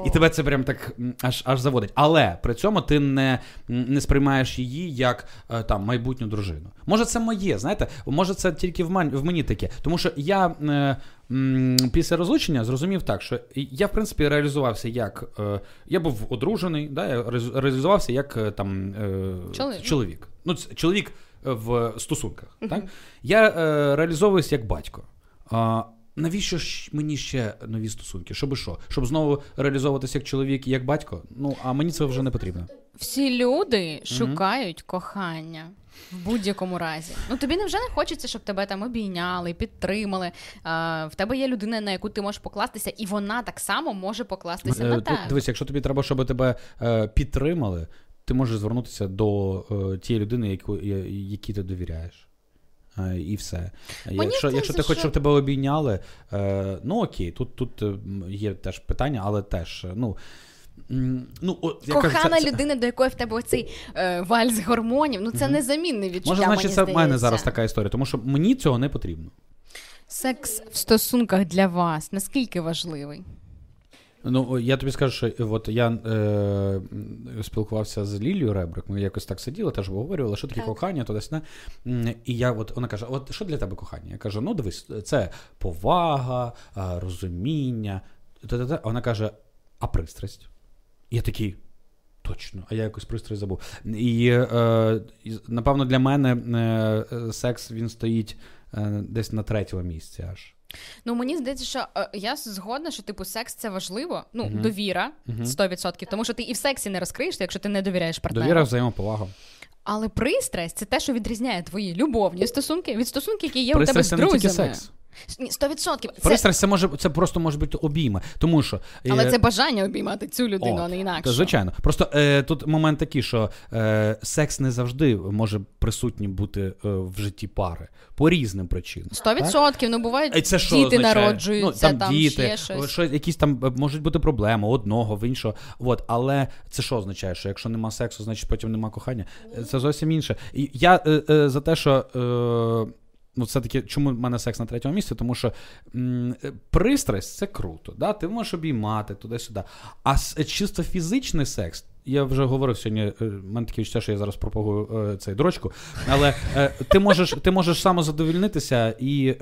і, і тебе це прям так аж аж заводить. Але при цьому ти не, не сприймаєш її як там майбутню дружину. Може, це моє, знаєте, може, це тільки в, мен, в мені таке. Тому що я е, м, після розлучення зрозумів так, що я, в принципі, реалізувався як. Е, я був одружений, да, я реалізувався як е, там е, Чоловік. чоловік. Ну, чоловік в стосунках. Так? Я е, реалізовуюся як батько. Навіщо ж мені ще нові стосунки? Щоб що? Щоб знову реалізовуватися як чоловік і як батько? Ну, а мені це вже не потрібно. Всі люди шукають кохання. В будь-якому разі. Ну тобі невже не хочеться, щоб тебе там обійняли, підтримали. А, в тебе є людина, на яку ти можеш покластися, і вона так само може покластися Е, на тебе. Дивись, якщо тобі треба, щоб тебе е, підтримали, ти можеш звернутися до е, тієї людини, яку, я- якій ти довіряєш. Е, і все. Мені якщо, якщо ти хочеш, щоб тебе обійняли, е, ну окей, тут, тут є теж питання, але теж, е, ну. Ну, от, я Кохана це- це- людина, до якої в тебе оцей е, вальс гормонів, ну це незамінне відчуття. Може, значить, мені це в мене зараз така історія, тому що мені цього не потрібно. Секс в стосунках для вас наскільки важливий? Ну, я тобі скажу, що от я е, спілкувався з Лілією Ребрик, ми якось так сиділи, теж обговорювали, що таке Так. кохання, туди сюди. І я от вона каже: От що для тебе кохання? Я кажу: ну дивись, це повага, розуміння. Вона каже: а пристрасть? Я такий. Точно, а я якось пристрій забув. І, е, напевно, для мене е, секс він стоїть е, десь на третьому місці аж. Ну мені здається, що е, я згодна, що типу секс це важливо. Ну, Мгм. довіра Мгм. 100%, тому що ти і в сексі не розкриєшся, якщо ти не довіряєш партнеру. Довіра, взаємоповага. Але пристрасть це те, що відрізняє твої любовні стосунки від стосунків, які є у тебе з це не тільки друзями. секс. 100%. Це, Пристрасть це може це просто може бути обійми, тому що але е, це бажання обіймати цю людину, От, а не інакше. Та, звичайно. Просто е, тут момент такий, що е, секс не завжди може присутній бути е, в житті пари по різним причинам. Сто відсотків, ну бувають Е, Це що діти означає? народжуються, ну, там, там, діти, ще щось. що, якісь там е, можуть бути проблеми одного, в іншого. От, але це що означає? Що якщо нема сексу, значить потім нема кохання? Це зовсім інше. І я е, е, за те, що. Ну, це таке, чому в мене секс на третьому місці? Тому що м, пристрасть це круто. Да? Ти можеш обіймати туди-сюди. А чисто фізичний секс. Я вже говорив сьогодні, е, в мене таке відчуття, що я зараз пропагую е, цей дрочку. Але е, ти можеш ти можеш самозадовільнитися і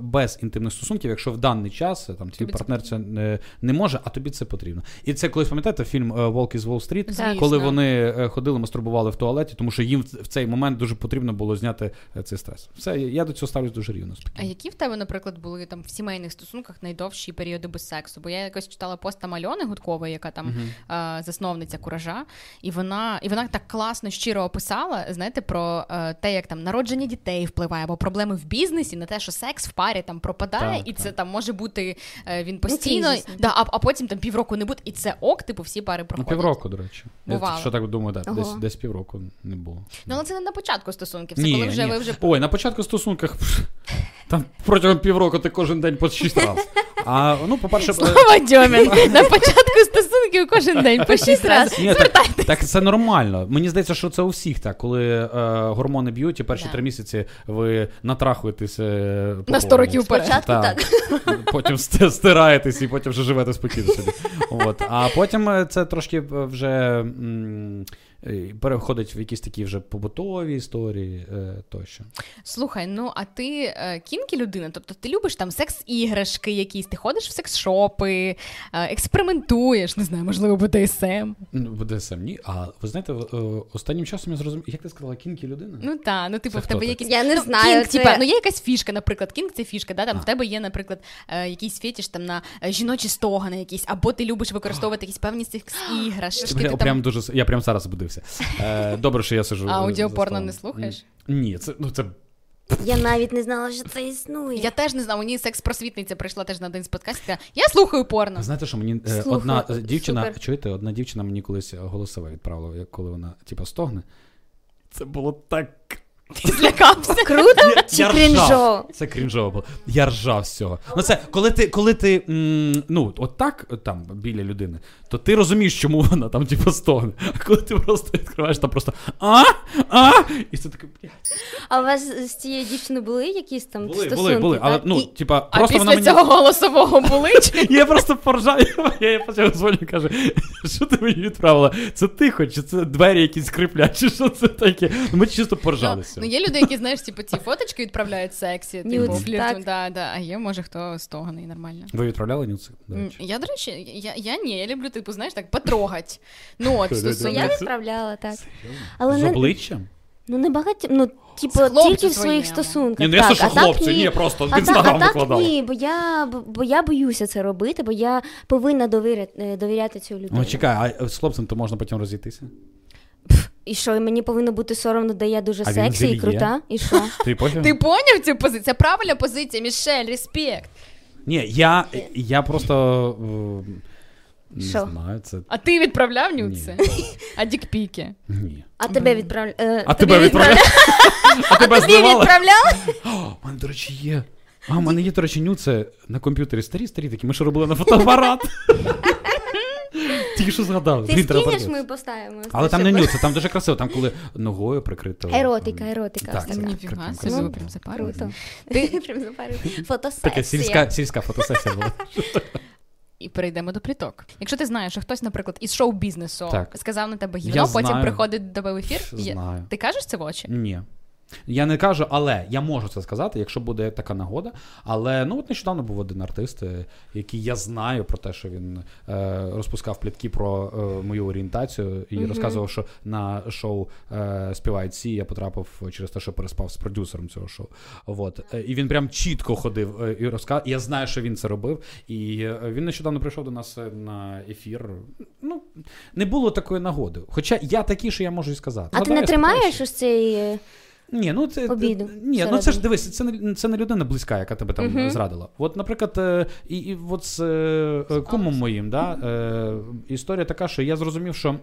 без інтимних стосунків, якщо в даний час там твій партнер це не, не може, а тобі це потрібно. І це колись пам'ятаєте фільм Волк із Уолл-стріт, коли вони ходили, мастурбували в туалеті, тому що їм в цей момент дуже потрібно було зняти цей стрес. Все, я до цього ставлюсь дуже рівно. А які в тебе, наприклад, були там в сімейних стосунках найдовші періоди без сексу? Бо я якось читала пост там Альони Гудкової, яка там е, засновниця куража, і вона і вона так класно щиро описала, знаєте, про е, те, як там народження дітей впливає, або проблеми в бізнесі на те, що секс в парі там пропадає, Так, і так. це там може бути е, він постійно, кризисно. да, а, а потім там півроку не буде, і це ок, типу, всі пари Ну, півроку, до речі. Я що так думаю, да, Ого. десь, десь півроку не було. Ну але це не на початку стосунків, це Ні, коли вже ні. ви вже Ой, на початку стосунках там протягом півроку ти кожен день по шість разів. А ну, по-перше, е, Слава Дьомін. На початку стосунків кожен день по шість разів. Ні, так, так це нормально. Мені здається, що це у всіх так. Коли е, гормони б'ють, і перші Да. три місяці ви натрахуєтеся е, по На 100 повній. років вперед. Спочатку так. Потім стираєтесь і потім вже живете спокійно собі. От. А потім е, це трошки е, вже м, переходить в якісь такі вже побутові історії е, тощо. Слухай, ну а ти е, кінкі людина? Тобто ти любиш там секс-іграшки якісь, ти ходиш в секс-шопи, е, експериментуєш, не знаю, можливо, БДСМ. Ну, БДСМ, ні. А ви знаєте, е, останнім часом я зрозумів, як ти сказала, кінкі людина? Ну та, ну типу, Це в тебе якісь. Я не ну, знаю, Кінг, це- типа, ну є якась фішка, наприклад, кінг це фішка, да? Там А. в тебе є, наприклад, е, якийсь фетіш там на е, жіночі стогани якісь, або ти любиш використовувати якісь певні секс-іграшки. Ти прям дуже я прям зараз збудився. Е, добре, що я сижу. А е, аудіопорно не слухаєш? Ні, це ну це Я навіть не знала, що це існує. Я теж не знала. мені секс-просвітниця прийшла теж на один з подкастів. Я слухаю порно. знаєте, що мені е, Слухай, одна е, дівчина, супер. чуєте, одна дівчина мені колись голосове відправила, як коли вона типу, стогне. Це було так. Злякався. Круто чи Я крінжово? Це крінжово було. Я ржав з цього. Ну це коли ти, коли ти м, ну, от так от там біля людини, то ти розумієш, чому вона там типу стогне. А коли ти просто відкриваєш там просто а? А? І це таке. «Блядь». А у вас з цією дівчиною були якісь там Були, стосунки? були, були. Але так? ну, І- типа, А просто після вона мені. цього голосового були чи Я просто поржав, я їй потім дзвоню і кажу, що ти мені відправила? Це тихо, чи це двері якісь скриплять, чи що це таке? Ну, Ми чисто поржали з Ну, є люди, які, знаєш, типу, ці фоточки відправляють сексі, типу, Нюдс, флірту, так. да, да, а є, може, хто стоганий нормально. Ви відправляли нюци? До речі? Я, до речі, я, я ні, я люблю, типу, знаєш, так, потрогать. Ну, от, Ну, я відправляла, так. Але З не, обличчям? ну не багато, ну, типу, З тільки в своїм. своїх стосунках. Ні, ну я так, слышу а так хлопцю, ні. ні, просто в А, та, інстаграм а так викладала. ні, бо я, бо- бо я боюся це робити, бо я повинна довіряти, довіряти цю людину. Ну чекай, а з хлопцем то можна потім розійтися? І що, і мені повинно бути соромно, де я дуже А сексі і крута, і що? Ти поняв цю позицію? Це правильна позиція, Мішель, респект. Ні, я, я просто е, не Що? знаю, це А ти відправляв нюци? А дікпіки? ні. А тебе відправля... е, А тебе відправляли? А тебе? О, у мене, до речі, є. А, у мене є, до речі, нюци на комп'ютері старі, старі такі. Ми що робили на фотоапарат. Тільки що згадав. Ти скинеш, ми поставимо. Але там не Щоб- там дуже красиво, там коли ногою прикрито. Еротика, еротика. Так, це. Ніфіга красиво. прям запарили. Ти- Прям запарив. Така сільська, сільська фотосесія була. І перейдемо до пліток. Якщо ти знаєш, що хтось, наприклад, із шоу-бізнесу Так. сказав на тебе гівно, потім приходить до тебе в ефір. Знаю. Ти кажеш це в очі? Ні. Я не кажу, але я можу це сказати, якщо буде така нагода. Але ну от нещодавно був один артист, е, який я знаю про те, що він е, розпускав плітки про е, мою орієнтацію і Мгм. розказував, що на шоу е, співають всі. Я потрапив через те, що переспав з продюсером цього шоу. От. Е, І він прям чітко ходив е, і розказував. Я знаю, що він це робив. І е, він нещодавно прийшов до нас на ефір. Ну, не було такої нагоди. Хоча я такий, що я можу і сказати. А ти не тримаєш ось цей. Е, Ні, ну це Обіду Ні, ну це ж дивись, це не це не людина близька, яка тебе там Мгм. зрадила. От, наприклад, е, і, і от з е, е, кумом моїм, да, е, історія така, що я зрозумів, що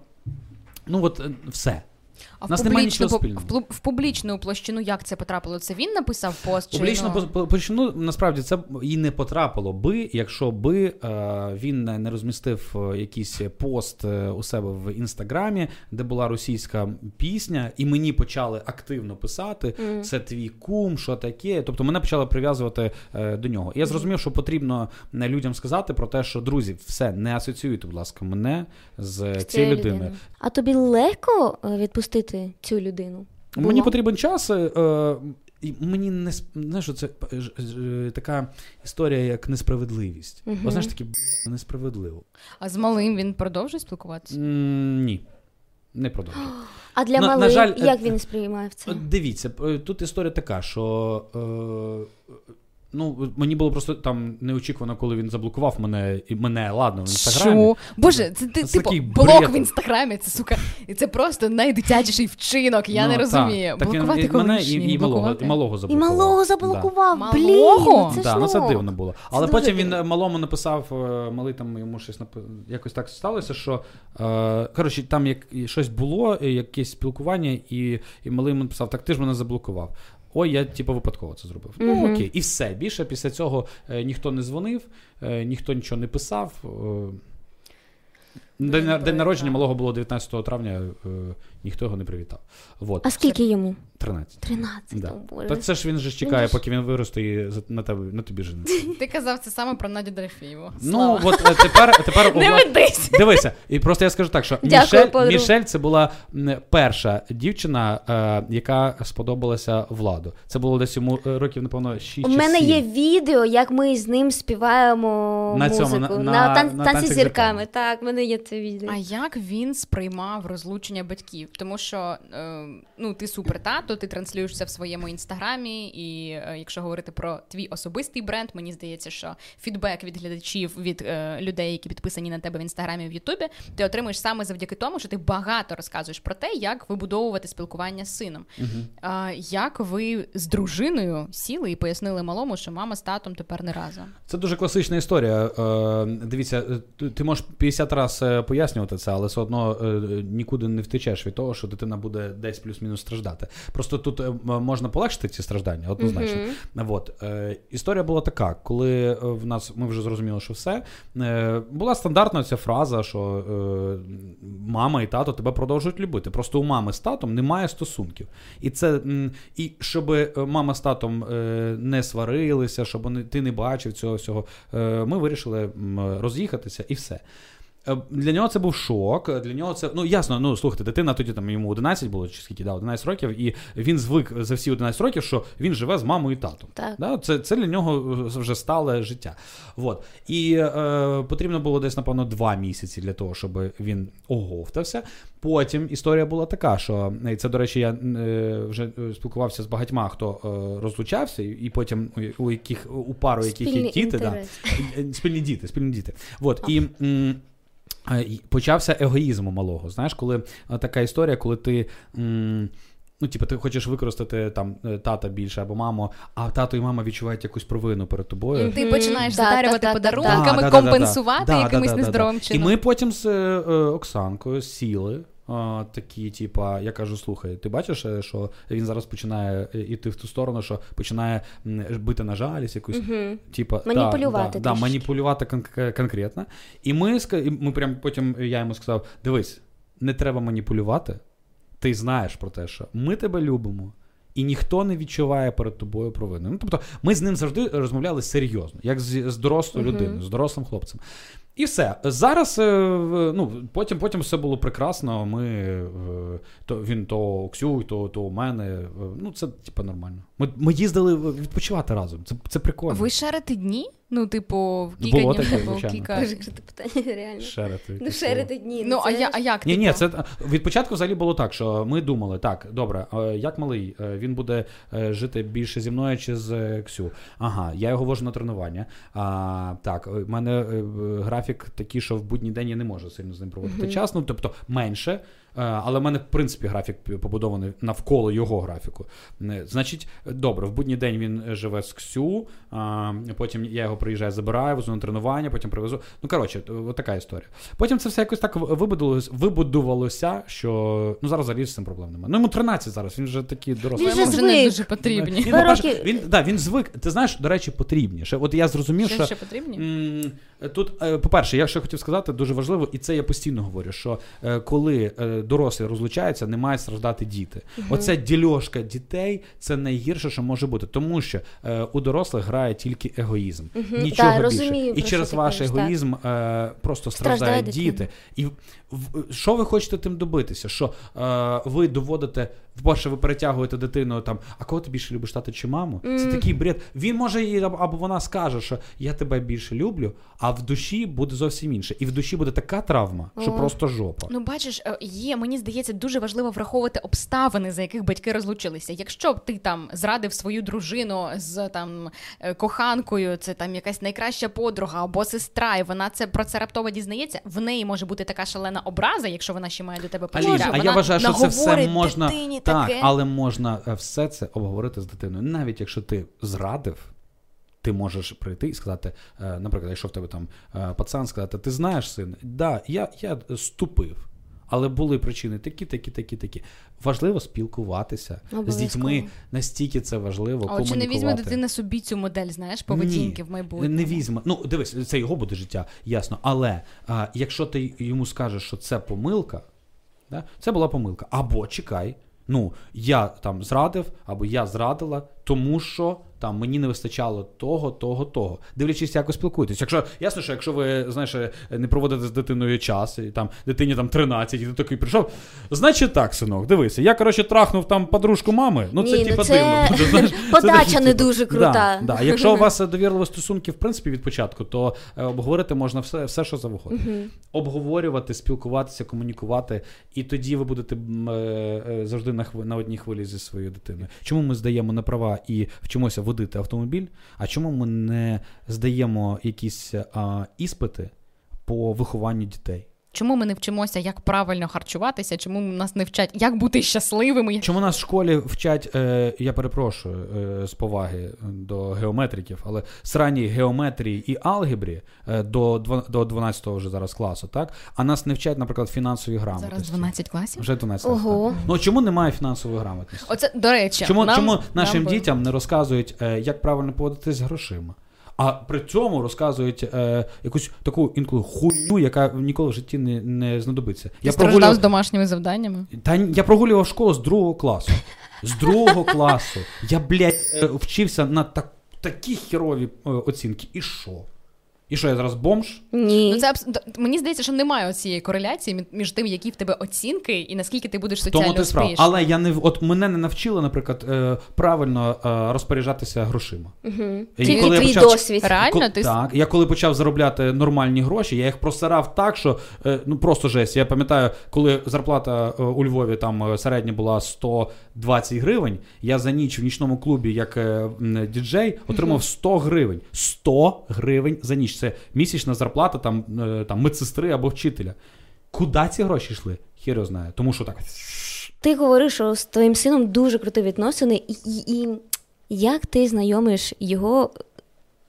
ну от е, все. А в нас немає публічну, нічого спільного. в, публічну площину як це потрапило? Це він написав пост? Чи, Публічно ну... по- насправді це і не потрапило би, якщо би е, він не розмістив е, якийсь пост е, у себе в інстаграмі, де була російська пісня, і мені почали активно писати: Мгм. це твій кум, що таке. Тобто мене почали прив'язувати е, до нього. І я зрозумів, що потрібно е, людям сказати про те, що друзі, все не асоціюйте, будь ласка, мене з з цією людиною. А тобі легко е, відпустити цю людину? Мені потрібен час. Е, е, і мені не знаєш, це е, ж- ж- така історія, як несправедливість. Мгм. О, знаєш, таке «Б**, несправедливо. А з малим він продовжує спілкуватися? М, ні, не продовжую. А для На- на малих, жаль, як е, він сприймає це? От Дивіться, е, тут історія така, що. Е, Ну, мені було просто там неочікувано, коли він заблокував мене і мене, ладно, в інстаграмі. Що? Боже, це ти Це типу такий блок бред. в інстаграмі. Це сука, і це просто найдитячіший вчинок. Я Ну, не розумію. Так Блокувати і мене і, і, малого, і малого І заблокував. малого заблокував. Да. Блін, Малого? ну це да, ну це ну. дивно було. Але дуже потім він дивно. малому написав, е, малий там йому щось нап... якось так сталося, що е, коротше, там як щось було, якесь спілкування, і, і малий йому написав: так ти ж мене заблокував. Ой, я типу випадково це зробив. Ну окей, і все. Більше після цього е, ніхто не дзвонив, е, ніхто нічого не писав. Е, День, день народження малого було 19 травня, е, ніхто його не привітав. Вот. А скільки йому? 13. 13, Да. о Боже. Та це ж він же чекає, ж- поки він виросте і за- на тебе на тобі жениться. Ти казав це саме про Надю Дорофєєву. Ну, Слава. от е, тепер, тепер Не Влад- ведись! Дивися, і просто я скажу так, що Дякую, Мішель, подруга. Мішель це була м, перша дівчина, е, яка сподобалася владу. Це було десь йому е, років, напевно, 6 У чи мене 7. є відео, як ми з ним співаємо На цьому, музику. на- на, на- тан- на танці «Танцях з з зірками. зірками». Так, в мене є це відео. А як він сприймав розлучення батьків? Тому що е, ну, ти супер тато, ти транслюєшся в своєму інстаграмі, і е, якщо говорити про твій особистий бренд, мені здається, що фідбек від глядачів, від е, людей, які підписані на тебе в інстаграмі в Ютубі, ти отримуєш саме завдяки тому, що ти багато розказуєш про те, як вибудовувати спілкування з сином. А, як ви з дружиною сіли і пояснили малому, що мама з татом тепер не разом? Це дуже класична історія. Е, Дивіться, ти- ти можеш 50 разів пояснювати це, але все одно е, нікуди не втечеш від того, що дитина буде десь плюс-мінус страждати. Просто тут е, можна полегшити ці страждання, однозначно. Мгм. От, е, історія була така, коли е, в нас ми вже зрозуміли, що все. Е, була стандартна ця фраза, що е, мама і тато тебе продовжують любити. Просто у мами з татом немає стосунків. І це і щоб е, мама з татом не сварилися, щоб ти не бачив цього всього. Ми вирішили роз'їхатися і все. Е, Для нього це був шок. Для нього це ну ясно. Ну слухайте, дитина тоді там йому 11 було, чи скільки да, 11 років, і він звик за всі 11 років, що він живе з мамою і татом. Так. Да? Це, це для нього вже стале життя. Вот. І е, потрібно було десь, напевно, два місяці для того, щоб він оговтався. Потім історія була така, що і це, до речі, я е, вже е, спілкувався з багатьма, хто е, розлучався, і, потім у, яких у пару, яких є діти, да. Е, спільні діти, спільні діти. Вот. І, м, е, почався егоїзм у малого. Знаєш, коли е, така історія, коли ти. м, Ну, типу, ти хочеш використати там е, тата більше або маму, а тато і мама відчувають якусь провину перед тобою. Ти починаєш Да, задарювати да, да, да, подарунками, Да, да, да, да, компенсувати якимось нездоровим чином. І ми потім з е, е, Оксанкою сіли. Е, Такі, типа, я кажу, слухай, ти бачиш, е, що він зараз починає е, іти в ту сторону, що починає бити на жалість, якусь, Мгм. типа, Маніпулювати да, да, да, маніпулювати кон- конкретно. І ми, ми прям потім я йому сказав: дивись, не треба маніпулювати. Ти знаєш про те, що ми тебе любимо. І ніхто не відчуває перед тобою провини. Ну, тобто, ми з ним завжди розмовляли серйозно, як з, з дорослою Мгм. людиною, з дорослим хлопцем. І все. Зараз е, ну, потім, потім все було прекрасно. Ми, е, то, він то Ксю, то, то у мене. е, Ну, це типу нормально. Ми, ми їздили відпочивати разом. Це, це прикольно. Ви шерите дні? Ну, типу, в кілька Було днів таке, або звичайно. кілька. Дуже круте питання, реально. Шерити. Ну, шерити дні. Ну, а, я, а як? Ні, ні, типу? це від початку взагалі було так, що ми думали, так, добре, як малий, він буде жити більше зі мною чи з Ксю. Ага, я його вожу на тренування. А, так, у мене е, графік такий, що в будній день я не можу сильно з ним проводити час, ну тобто менше. Е, Але в мене, в принципі, графік побудований навколо його графіку. Е, Значить, добре, в будній день він е, живе з Ксю, а, потім я його приїжджаю, забираю, везу на тренування, потім привезу. Ну, коротше, от така історія. Потім це все якось так вибудувалося, вибудувалося, що ну зараз взагалі з цим проблем немає. Ну йому 13 зараз, він вже такий дорослий. Він вже не дуже потрібні. Він, роки- він, да, він звик. Ти знаєш, до речі, потрібні. Ще, От я зрозумів, Що що ще потрібні? м, тут, по-перше, я ще хотів сказати, дуже важливо, і це я постійно говорю: що коли дорослі розлучаються, не мають страждати діти. Оця дільошка дітей це найгірше, що може бути, тому що е, у дорослих грає тільки егоїзм. Нічого Да, більше. розумію, І через ваш кажеш, егоїзм е, просто страждають діти. І в- що ви хочете тим добитися? Що е, ви доводите, вперше ви перетягуєте дитину там, а кого ти більше любиш тата чи маму? Це такий бред. Він може їй або вона скаже, що я тебе більше люблю, а в душі буде зовсім інше. І в душі буде така травма, що О. просто жопа. Ну, бачиш, е, є, мені здається, дуже важливо враховувати обставини, за яких батьки розлучилися. Якщо б ти там зрадив свою дружину з там е, коханкою, це там якась найкраща подруга або сестра, і вона це про це раптово дізнається, в неї може бути така шалена образа, якщо вона ще має до тебе почуття. а я вважаю, що це все можна дитині так, таке. але можна е, все це обговорити з дитиною. Навіть якщо ти зрадив, ти можеш прийти і сказати, е, наприклад, якщо в тебе там е, пацан сказати, ти знаєш, син, да, я, я ступив. Але були причини такі, такі, такі, такі. Важливо спілкуватися з дітьми. Настільки це важливо. А чи не візьме дитина собі цю модель, знаєш, поведінки Ні, в майбутньому? Не візьме. Ну, дивись, це його буде життя, ясно. Але а, якщо ти йому скажеш, що це помилка, да, це була помилка. Або чекай, ну, я там зрадив, або я зрадила, тому що там мені не вистачало того, того, того. Дивлячись, як ви спілкуєтесь. Якщо ясно, що якщо ви знаєш, не проводите з дитиною час, і там дитині там 13, і ти такий прийшов. Значить так, синок, дивися, я коротше трахнув там подружку мами. Ну це Ні, ну, типа це дивно. буде, знаєш. Подача дуже, не типу, дуже крута. Да, да. Якщо у вас довірливі стосунки, в принципі, від початку, то е, обговорити можна все, все що завгодно. Обговорювати, спілкуватися, комунікувати, і тоді ви будете е, е, завжди на, на одній хвилі зі своєю дитиною. Чому ми здаємо на права і вчимося водити автомобіль? А чому ми не здаємо якісь а, іспити по вихованню дітей? Чому ми не вчимося, як правильно харчуватися? Чому нас не вчать, як бути щасливими? Чому нас в школі вчать, е, я перепрошую е, з поваги до геометриків, але сраній геометрії і алгебрі е, до, до 12-го вже зараз класу, так? А нас не вчать, наприклад, фінансовій грамотності. Зараз 12 класів. Вже 12 Ого. клас. Ну чому немає фінансової грамотності? Оце до речі, Чому, нам, чому нашим нам дітям не розказують, е, як правильно поводитись з грошима? А при цьому розказують е, якусь таку інколи хуйню, яка ніколи в житті не, не знадобиться. Ти страждав з домашніми завданнями? Та я прогулював школу з другого класу. З другого класу. Я, блядь, е, вчився на так, такі херові е, оцінки. І що? І що, я зараз бомж? Ні. Ну це абс... мені здається, що немає цієї кореляції між тим, які в тебе оцінки, і наскільки ти будеш соціально Тому ти успішним. Але я не в- от мене не навчили, наприклад, е, правильно е, розпоряджатися грошима. Угу. І Тільки коли я твій почав- досвід. Реально, Ко- ти Так, я коли почав заробляти нормальні гроші, я їх просирав так, що е, ну просто жесть. Я пам'ятаю, коли зарплата у Львові там середня була 120 гривень, я за ніч в нічному клубі, як діджей, отримав 100 гривень. 100 гривень за ніч. Це місячна зарплата там, е, там медсестри або вчителя. Куди ці гроші йшли? Хір його знає. Тому що так. Ти говориш, що з твоїм сином дуже круті відносини, і, і, і як ти знайомиш його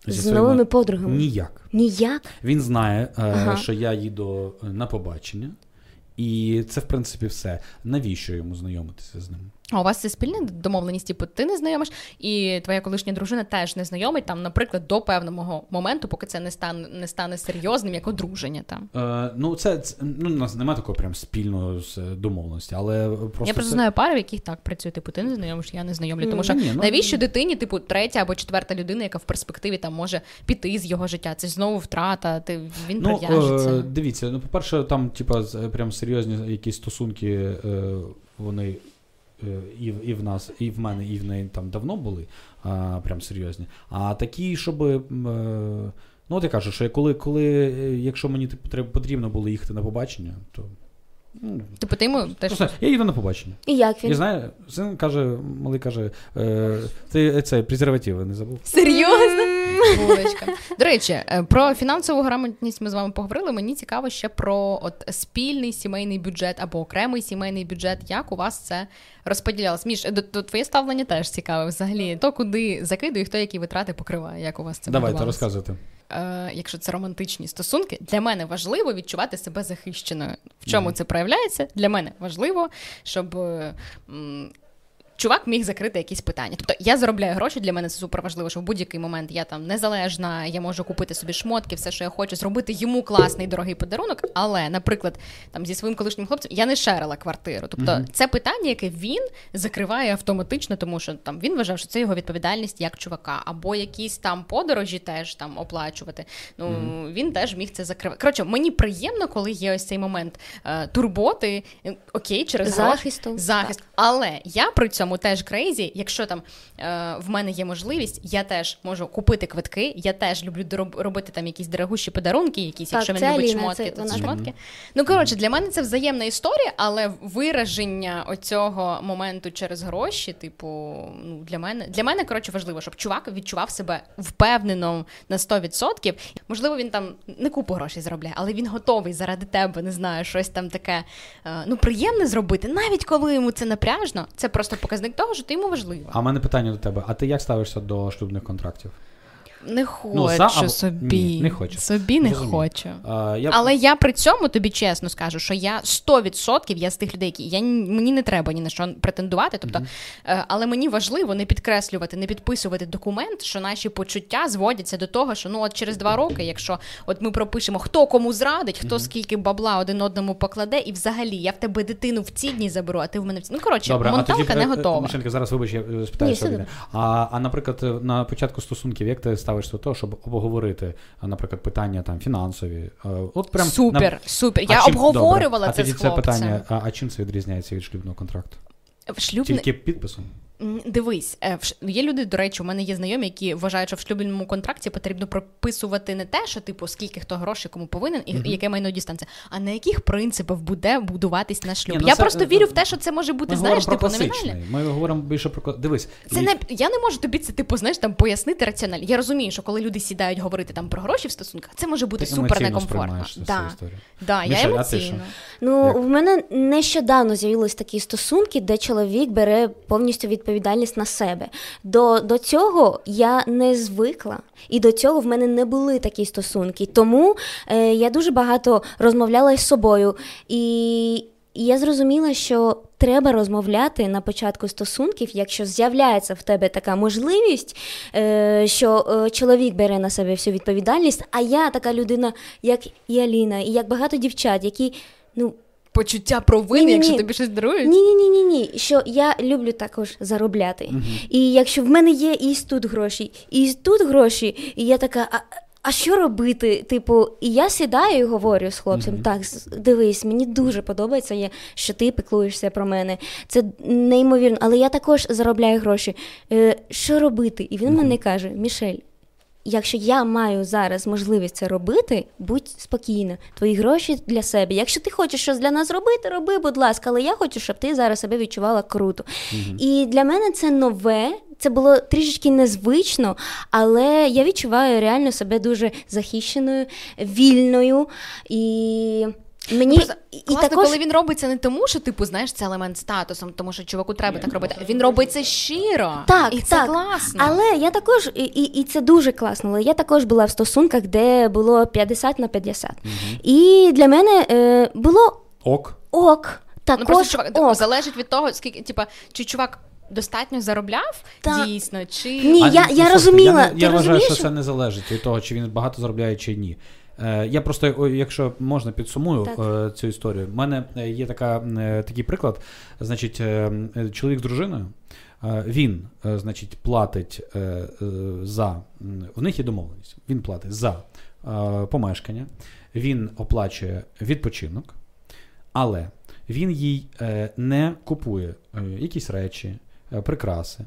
зі з своїми- новими подругами? Ніяк. Ніяк. Він знає, е, Ага. що я їду на побачення, і це, в принципі, все. Навіщо йому знайомитися з ним? А у вас це спільна домовленість, типу, ти не знайомиш, і твоя колишня дружина теж не знайомить там, наприклад, до певного моменту, поки це не стане не стане серйозним як одруження. Там Е, ну, це, це ну, у нас немає такої прям спільної з- домовленості, але просто я просто це... знаю пари, в яких так працює. Типу, ти не знайомиш, я не знайомлю. Тому що ні, ну, навіщо дитині, типу, третя або четверта людина, яка в перспективі там може піти з його життя? Це ж знову втрата. Ти він Ну, прив'яжеться. е, дивіться, ну, по-перше, там, типа, прям серйозні якісь стосунки, е, вони е, і, в- і в нас, і в мене, і в неї там давно були, а, прям серйозні. А такі, щоб. е, Ну, от я кажу, що коли, коли е, якщо мені треба, потрібно було їхати на побачення, то. ну, Типу, ти йому теж Просто я їду на побачення. І як він? І знає, син каже, малий каже, е, ти цей презервативи не забув. Серйозно? Булочка. До речі, е, про фінансову грамотність ми з вами поговорили. Мені цікаво ще про от спільний сімейний бюджет або окремий сімейний бюджет. Як у вас це розподілялось? Міш, до, до твоє ставлення теж цікаве взагалі. То куди закидує, хто які витрати покриває, як у вас це Давайте розказуйте. Е, якщо це романтичні стосунки, для мене важливо відчувати себе захищеною. В чому це проявляється? Для мене важливо, щоб. е, м, Чувак міг закрити якісь питання. Тобто я заробляю гроші, для мене це супер важливо, що в будь-який момент я там незалежна, я можу купити собі шмотки, все, що я хочу, зробити йому класний дорогий подарунок. Але, наприклад, там зі своїм колишнім хлопцем я не шерила квартиру. Тобто, це питання, яке він закриває автоматично, тому що там він вважав, що це його відповідальність як чувака, або якісь там подорожі теж там оплачувати. Ну він теж міг це закривати. Коротше, мені приємно, коли є ось цей момент е, турботи, окей, через. Захисту. захист. Але я при цьому теж crazy. Якщо там е, в мене є можливість, я теж можу купити квитки. Я теж люблю дороб- робити там якісь дорогущі подарунки, якісь, Так, якщо він любить Аліна, шмотки, це то це шмотки. Ну коротше, для мене це взаємна історія, але вираження оцього моменту через гроші, типу, ну для мене для мене коротше важливо, щоб чувак відчував себе впевнено на 100%. Можливо, він там не купу грошей заробляє, але він готовий заради тебе, не знаю, щось там таке е, ну приємне зробити, навіть коли йому це напряжно. Це просто показник того, що ти йому важлива. А в мене питання до тебе: а ти як ставишся до шлюбних контрактів? Не хочу Ну, або- собі. Ні, не хочу. Собі не Зрозумів. хочу. А, я... Але я при цьому тобі чесно скажу, що я 100% я з тих людей, які я ні- мені не треба ні на що претендувати. Тобто, е, але мені важливо не підкреслювати, не підписувати документ, що наші почуття зводяться до того, що ну от через два роки, якщо от ми пропишемо, хто кому зрадить, хто скільки бабла один одному покладе, і взагалі я в тебе дитину в ці дні заберу, а ти в мене в ці. Ну коротше, Добре, а тоді, не е, е, готова. Мішенька, зараз вибач, я е, спитаю Ні. А, а наприклад, на початку стосунків, як ти ставишся до того, щоб обговорити, наприклад, питання там фінансові? Е, От прям Супер, нам... супер. А Я чим- обговорювала добре. це а тоді з хлопцем. питання, а, а чим це відрізняється від шлюбного контракту? Шлюбний... Тільки підписом? Дивись, е, є люди, до речі, у мене є знайомі, які вважають, що в шлюбному контракті потрібно прописувати не те, що типу скільки хто грошей кому повинен, і, і яке майно дістанеться, а на яких принципах буде будуватись наш шлюб. Ні, ну Я це- просто вірю в те, що це може бути, Ми знаєш, типу номінальне. Ми говоримо більше про дивись. Це і- не я не можу тобі це типу, знаєш, там пояснити раціонально. Я розумію, що коли люди сідають говорити там про гроші в стосунках, це може бути Ти супер некомфортно. Да, да, я Мішель, а емоційно. Ну, Як? в мене нещодавно з'явились такі стосунки, де чоловік бере повністю відповідальність на себе. До, до цього я не звикла, і до цього в мене не були такі стосунки. Тому е, я дуже багато розмовляла з собою. І і я зрозуміла, що треба розмовляти на початку стосунків, якщо з'являється в тебе така можливість, е, що е, чоловік бере на себе всю відповідальність, а я така людина, як і Аліна, і як багато дівчат, які ну. Почуття провини, Ні-ні-ні. якщо тобі щось дарують. Ні, ні, ні, ні, ні. Що я люблю також заробляти. І якщо в мене є і тут гроші, і тут гроші, і я така. А, а що робити? Типу, і я сідаю і говорю з хлопцем: так, дивись, мені дуже подобається, що ти піклуєшся про мене. Це неймовірно, але я також заробляю гроші. Е, що робити? І він мені каже: Мішель. Якщо я маю зараз можливість це робити, будь спокійна. Твої гроші для себе. Якщо ти хочеш щось для нас робити, роби, будь ласка, але я хочу, щоб ти зараз себе відчувала круто. І для мене це нове. Це було трішечки незвично, але я відчуваю реально себе дуже захищеною, вільною і. Мені Просто і, і класно, також коли він робить це не тому, що типу знаєш це елемент статусом, тому що чуваку треба так робити. Він робить це щиро. Так, і це так. класно. Але я також, і, і, і це дуже класно. Але я також була в стосунках, де було 50 на 50. І для мене е, було Ок. ок. також Ну, просто чувак, ок. залежить від того, скільки, типа, чи чувак достатньо заробляв Так. дійсно, чи Ні, А, я, ну, я розуміла. Я, Ти я вважаю, що це не залежить від того, чи він багато заробляє, чи ні. Е, я просто, якщо можна, підсумую Так. е, цю історію. У мене е, є така, такий приклад. Значить, чоловік з дружиною. Він, значить, платить за в них є домовленість. Він платить за помешкання, він оплачує відпочинок, але він їй не купує якісь речі, прикраси.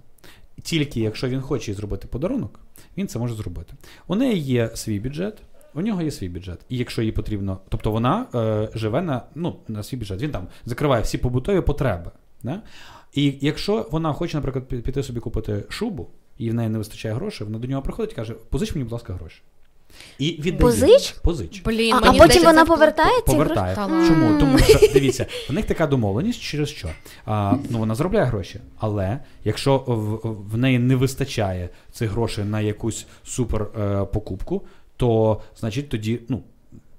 Тільки якщо він хоче зробити подарунок, він це може зробити. У неї є свій бюджет. У нього є свій бюджет, і якщо їй потрібно, тобто вона е, живе на, ну, на свій бюджет, він там закриває всі побутові потреби. Да? І якщо вона хоче, наприклад, піти собі купити шубу, і в неї не вистачає грошей, вона до нього приходить і каже: позич мені, будь ласка, гроші. І віддає. Позич? Позич. Блін, А, а потім вона повертає ці? Повертає. Та ладно. Чому? Тому що дивіться, в них така домовленість через що? А, ну вона заробляє гроші, але якщо в, в неї не вистачає цих грошей на якусь супер е, покупку, то значить тоді, ну.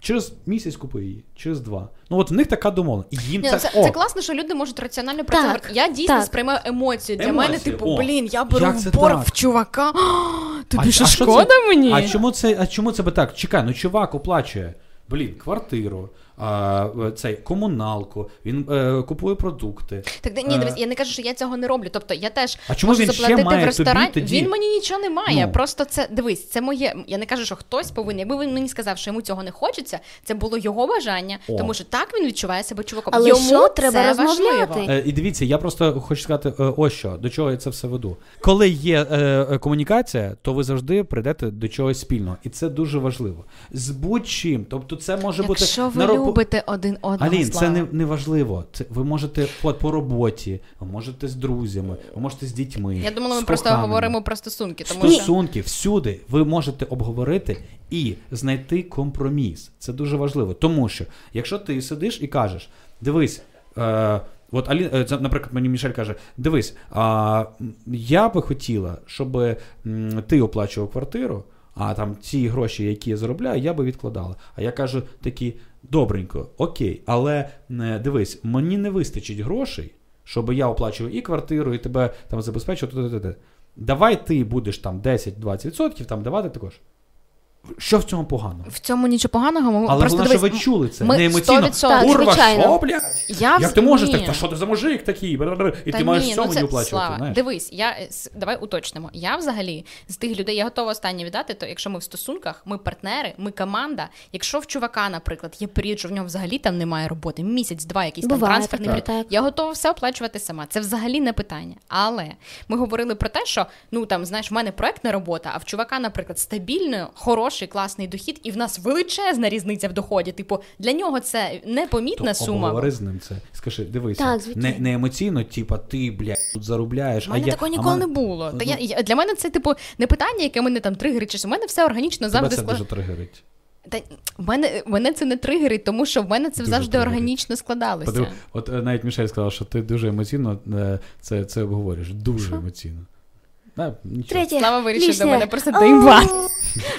Через місяць купи її, через два. Ну от в них така домовленість. Їм Ні, це, це, О! це класно, що люди можуть раціонально про Так, це говорити. Я дійсно так. сприймаю емоцію. Для Емоції, мене, типу, о, блін, я беру в борг так? в чувака. Тобі А- що а що шкода це- мені? А чому це, а чому це би так? Чекай, ну чувак оплачує. Блін, квартиру, а, цей, комуналку, він е, купує продукти. Так ні, Е, дивись, я не кажу, що я цього не роблю. Тобто я теж А чому можу він ще має в ресторані. тобі тоді? Він мені нічого не має. Ну. Просто це дивись, це моє. Я не кажу, що хтось повинен. Якби він мені сказав, що йому цього не хочеться, це було його бажання, О. тому що так він відчуває себе чуваком. Але Йому що, треба це розмовляти. важливо. Е, і дивіться, я просто хочу сказати, е, ось що, до чого я це все веду. Коли є е, е, комунікація, то ви завжди прийдете до чогось спільного. І це дуже важливо. З будь-чим. Тобто, це може бути Якщо ви на робо- любите один одного. Алін, це не, не важливо. Це ви можете по, по роботі, ви можете з друзями, ви можете з дітьми. Я думала, ми просто говоримо про стосунки, тому що Стосунки всюди ви можете обговорити і знайти компроміс. Це дуже важливо. Тому що якщо ти сидиш і кажеш, дивись. Е, От Алі, е, наприклад, мені Мішель каже: дивись, а, я би хотіла, щоб ти оплачував квартиру, а там ці гроші, які я заробляю, я би відкладала. А я кажу такі, добренько, окей, але е, дивись, мені не вистачить грошей, щоб я оплачував і квартиру, і тебе там забезпечував. Давай ти будеш там 10-20% там давати також. Що в цьому поганого? в цьому нічого поганого. Ми Але просто головне, що ви чули це. ми не емоційно. 100%. Так, що, блядь? Я Як ти можеш ні. так? Та що ти за мужик такий? І Та ти маєш ні, всьому ну не оплачувати. Слава, знаєш? дивись, я давай уточнимо. Я взагалі з тих людей, я готова останнє віддати. То якщо ми в стосунках, ми партнери, ми команда. Якщо в чувака, наприклад, є період, що в нього взагалі там немає роботи, місяць-два, якийсь там Буває трансферний період, так. я готова все оплачувати сама. Це взагалі не питання. Але ми говорили про те, що ну там знаєш, в мене проектна робота, а в чувака, наприклад, стабільний, хороший, класний дохід, і в нас величезна різниця в доході. Типу, для нього це непомітна То сума. Обговори з ним це. Скажи, дивися, Так, не, не емоційно, типа, ти, блядь, тут заробляєш. У мене а я, такого а ніколи мене- не було. Та Ну, я, я- для мене це, типу, не питання, яке мене там тригерить. Чи у мене все органічно Тебе завжди це склад... дуже тригерить. Та в мене мене це не тригерить, тому що в мене це Дуже завжди тригерить. органічно складалося. Подив, от е, навіть Мішель сказав, що ти дуже емоційно е, це, це обговорюєш. Дуже емоційно. Да, нічого. Третє. Слава вирішив до мене просто О, доїбати.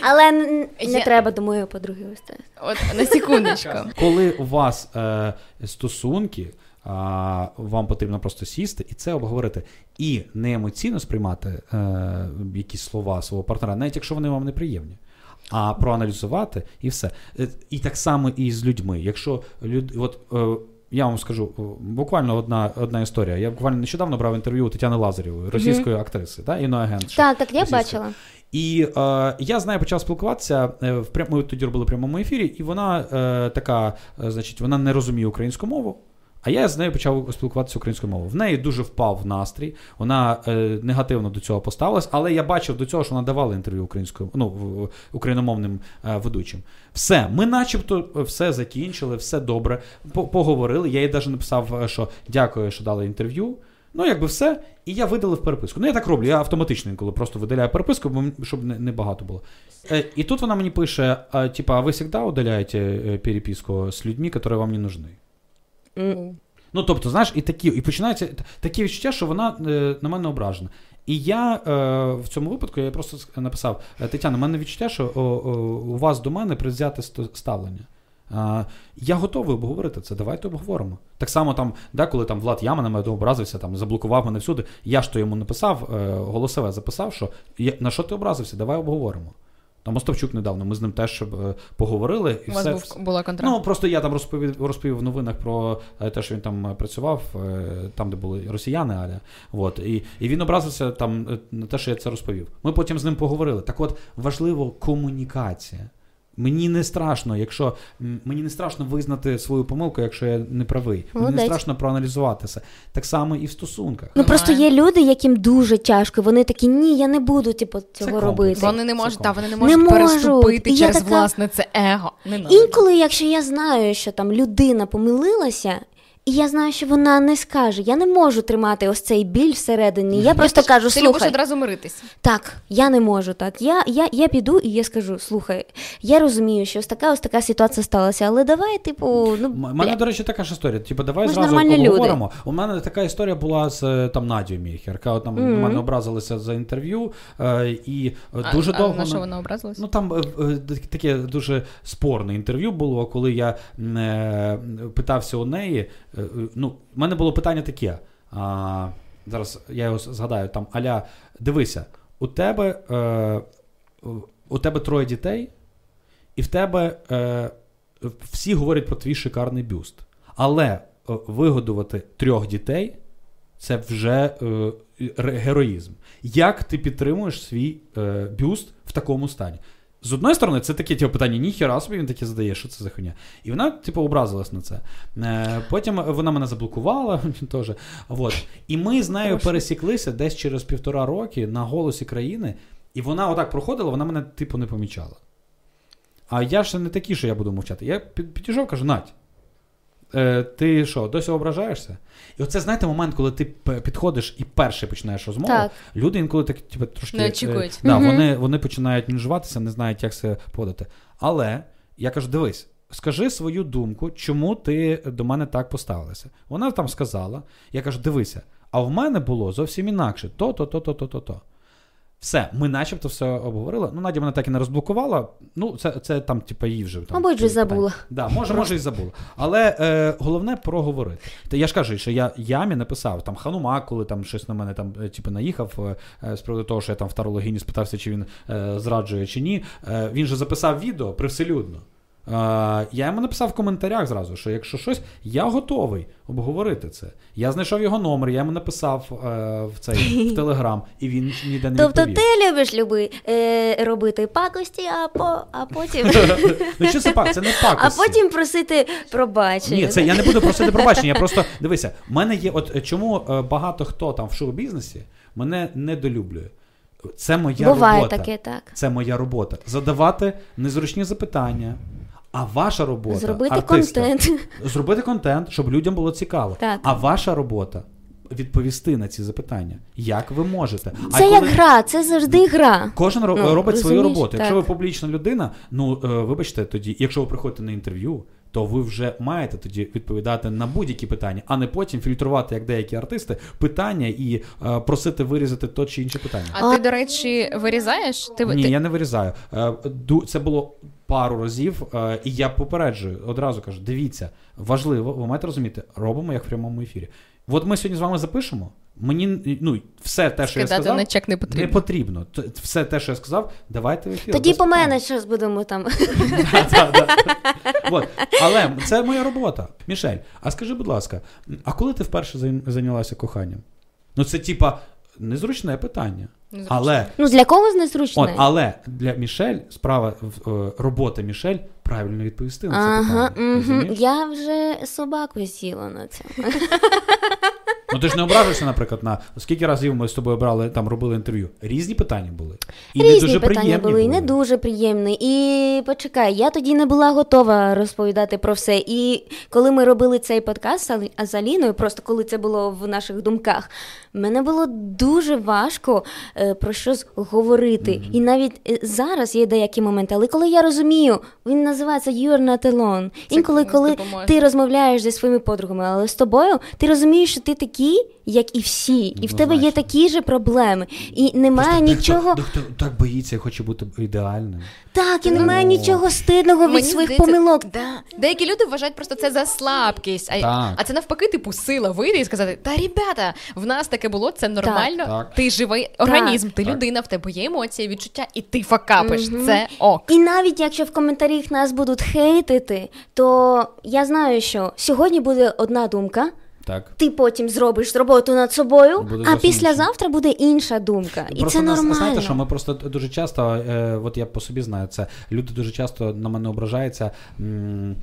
Але н- не Я- треба до моєї подруги це. От на секундочку. Коли у вас е, стосунки, а, вам потрібно просто сісти і це обговорити. І не емоційно сприймати е, якісь слова свого партнера, навіть якщо вони вам неприємні. А проаналізувати і все. Е, І так само і з людьми. Якщо люд... от, е, я вам скажу, буквально одна, одна історія. Я буквально нещодавно брав інтерв'ю у Тетяни Лазарєвої, російської актриси, да, іноагентші. Так, так, я російської. бачила. І е, я з нею почав спілкуватися е, в прямому Ми тоді робили в прямому ефірі, і вона е, така, е, значить, вона не розуміє українську мову. А я з нею почав спілкуватися українською мовою. В неї дуже впав настрій, вона е, негативно до цього поставилась, але я бачив до цього, що вона давала інтерв'ю українською, ну, україномовним е, ведучим. Все, ми начебто все закінчили, все добре. Поговорили. Я їй навіть написав, е, що дякую, що дали інтерв'ю. Ну, якби все. І я видалив переписку. Ну, я так роблю, я автоматично інколи просто видаляю переписку, бо щоб не, не багато було. Е, і тут вона мені пише: типа, а ви завжди удаляєте е, переписку з людьми, які вам не нужны? Ну, тобто, знаєш, і такі, і починається т- такі відчуття, що вона е, на мене ображена. І я е, в цьому випадку я просто написав: «Е, Тетяна, у мене відчуття, що о, о, у вас до мене предвзяте ставлення. А, я готовий обговорити це. Давайте обговоримо. Так само там, да, коли там Влад Яма на мене образився, там заблокував мене всюди. Я ж то йому написав, е, голосове записав, що на що ти образився? Давай обговоримо. Там Остапчук недавно, ми з ним теж е, поговорили. І У вас все, був була контракт. Ну просто я там розповів розповів в новинах про е, те, що він там е, працював, там, де були росіяни, аля. От, і, і він образився там на те, що я це розповів. Ми потім з ним поговорили. Так от важливо комунікація. Мені не страшно, якщо мені не страшно визнати свою помилку, якщо я не правий. Мені не страшно проаналізувати це. Так само і в стосунках. Ну просто є люди, яким дуже тяжко. Вони такі, ні, я не буду типу, цього це робити. Вони не можуть, та вони не Не можуть можуть. переступити я через така- власне це его. Не Інколи, якщо я знаю, що там людина помилилася, і я знаю, що вона не скаже, я не можу тримати ось цей біль всередині. Я просто кажу, Ти любиш одразу миритись. так, я не можу так. Я, я, я піду і я скажу: слухай, я розумію, що ось така ось така ситуація сталася, але давай, типу, ну У мене, бля, до речі, така ж історія. Типу, давай Ми зразу поговоримо. У мене така історія була з е, там Надією Міхер, яка там Мгм. мене образилася за інтерв'ю. Е, і е, А- дуже а довго. на що вона образилась? Ну там таке дуже спорне інтерв'ю було, коли я е, питався у неї. Е, е, Ну, в мене було питання таке. А, зараз я його згадаю: там Аля, дивися, у тебе, е, у тебе троє дітей, і в тебе е, всі говорять про твій шикарний бюст. Але е, вигодувати трьох дітей це вже е, героїзм. Як ти підтримуєш свій е, бюст в такому стані? З одної сторони, це таке типу, питання, ніхіра собі він таке задає, що це за хуйня. І вона, типу, образилась на це. Е, потім вона мене заблокувала теж. От. І ми з нею пересіклися десь через півтора роки на голосі країни, і вона отак проходила, вона мене, типу, не помічала. А я ж не такий, що я буду мовчати. Я під- підійшов, кажу, Надь, е, ти що, досі ображаєшся? І оце, знаєте, момент, коли ти підходиш і перший починаєш розмову, Так. люди інколи так, типу, трошки. Не е, очікують. да, Мгм. вони, вони починають мінжуватися, не знають, як себе подати. Але я кажу: дивись, скажи свою думку, чому ти до мене так поставилася. Вона там сказала. Я кажу, дивися, а в мене було зовсім інакше. То, то, то, то, то, то, то. Все, ми начебто все обговорили. Ну, Надя мене так і не розблокувала. Ну, це, це там, типу, її вже. Там, Мабуть, вже забула. Да, може, може, і забула. Але е, головне проговорити. Та я ж кажу, що я ямі написав там Ханума, коли там щось на мене там е, типу, наїхав е, з приводу того, що я там в тарологіні спитався, чи він е, зраджує чи ні. Е, він же записав відео привселюдно. Е, я йому написав в коментарях зразу, що якщо щось, я готовий обговорити це. Я знайшов його номер, я йому написав е, в цей в Телеграм, і він ніде не Тобто ти любиш люби, е, робити пакості, а, по, а потім. Ну що це пак? Це не А потім просити пробачення. Ні, це я не буду просити пробачення. Я просто дивися, в мене є, от чому е, багато хто там в шоу-бізнесі мене недолюблює. Це моя Буває робота. таке, так. Це моя робота. Задавати незручні запитання. А ваша робота Зробити артиста, контент. зробити контент, щоб людям було цікаво. Так. А ваша робота відповісти на ці запитання. Як ви можете? а Це коли... як гра, це завжди гра. Кожен Ну, робить свою роботу. Якщо Так. ви публічна людина, ну е, вибачте тоді, якщо ви приходите на інтерв'ю, то ви вже маєте тоді відповідати на будь-які питання, а не потім фільтрувати, як деякі артисти, питання і е, просити вирізати то чи інше питання. А ти, до речі, вирізаєш? Ти, Ні, ти... я не вирізаю. Е, Це було пару разів, е, і я попереджую, одразу кажу: дивіться, важливо, ви маєте розуміти, робимо як в прямому ефірі. От ми сьогодні з вами запишемо. Мені ну все те, що я сказав, на чек не потрібно. не потрібно. Все те, що я сказав, давайте в ефір. Тоді по мене щось будемо там. Але це моя робота. Мішель, а скажи, будь ласка, а коли ти вперше зайнялася коханням? Ну, це типа незручне питання. Незручне. Але, Ну для когось незручне. от, але для Мішель справа в- е, робота Мішель правильно відповісти на це Ага, питання. угу. я вже собаку сіла на це. Ну ти ж не ображаєшся, наприклад, на скільки разів ми з тобою брали там, робили інтерв'ю. Різні питання були. І не дуже питання приємні були, і не дуже приємні. І почекай, я тоді не була готова розповідати про все. І коли ми робили цей подкаст з Аліною, просто коли це було в наших думках, мене було дуже важко е, про щось говорити. І навіть е, зараз є деякі моменти, але коли я розумію, він називається You're not alone. Це Інколи, коли допоможе. ти розмовляєш зі своїми подругами, але з тобою ти розумієш, що ти такий. Такий, як і всі, і в тебе є такі ж проблеми, і немає Просто нічого. Дехто так боїться і хоче бути ідеальним. Так, і немає нічого стидного від своїх здається, помилок. Да. Деякі люди вважають просто це за слабкість, а, а це навпаки, типу, сила вийти і сказати: Та ребята, в нас таке було, це нормально. Так. Ти живий організм, ти Так. людина, в тебе є емоції, відчуття, і ти факапиш. Це ок. І навіть якщо в коментарях нас будуть хейтити, то я знаю, що сьогодні буде одна думка. Так. Ти потім зробиш роботу над собою, Буде а післязавтра буде інша думка. І Просто це нас, нормально. знаєте, що ми просто дуже часто, е, от я по собі знаю це, люди дуже часто на мене ображаються. М-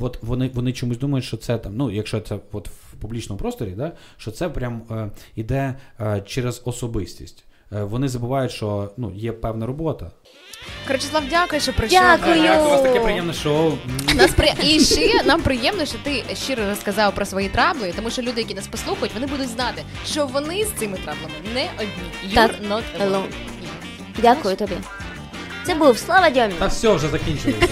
От вони, вони чомусь думають, що це там, ну, якщо це от в публічному просторі, да, що це прям е, іде е, через особистість. Е, вони забувають, що ну, є певна робота. Корочеслав, дякую, що прийшов. Дякую. У вас таке приємне шоу. Нас при... І ще нам приємно, що ти щиро розказав про свої трабли, тому що люди, які нас послухають, вони будуть знати, що вони з цими траблами не одні. Так. You're not alone. Дякую тобі. Це був Слава Дьомін. Та все, вже. Виключайте.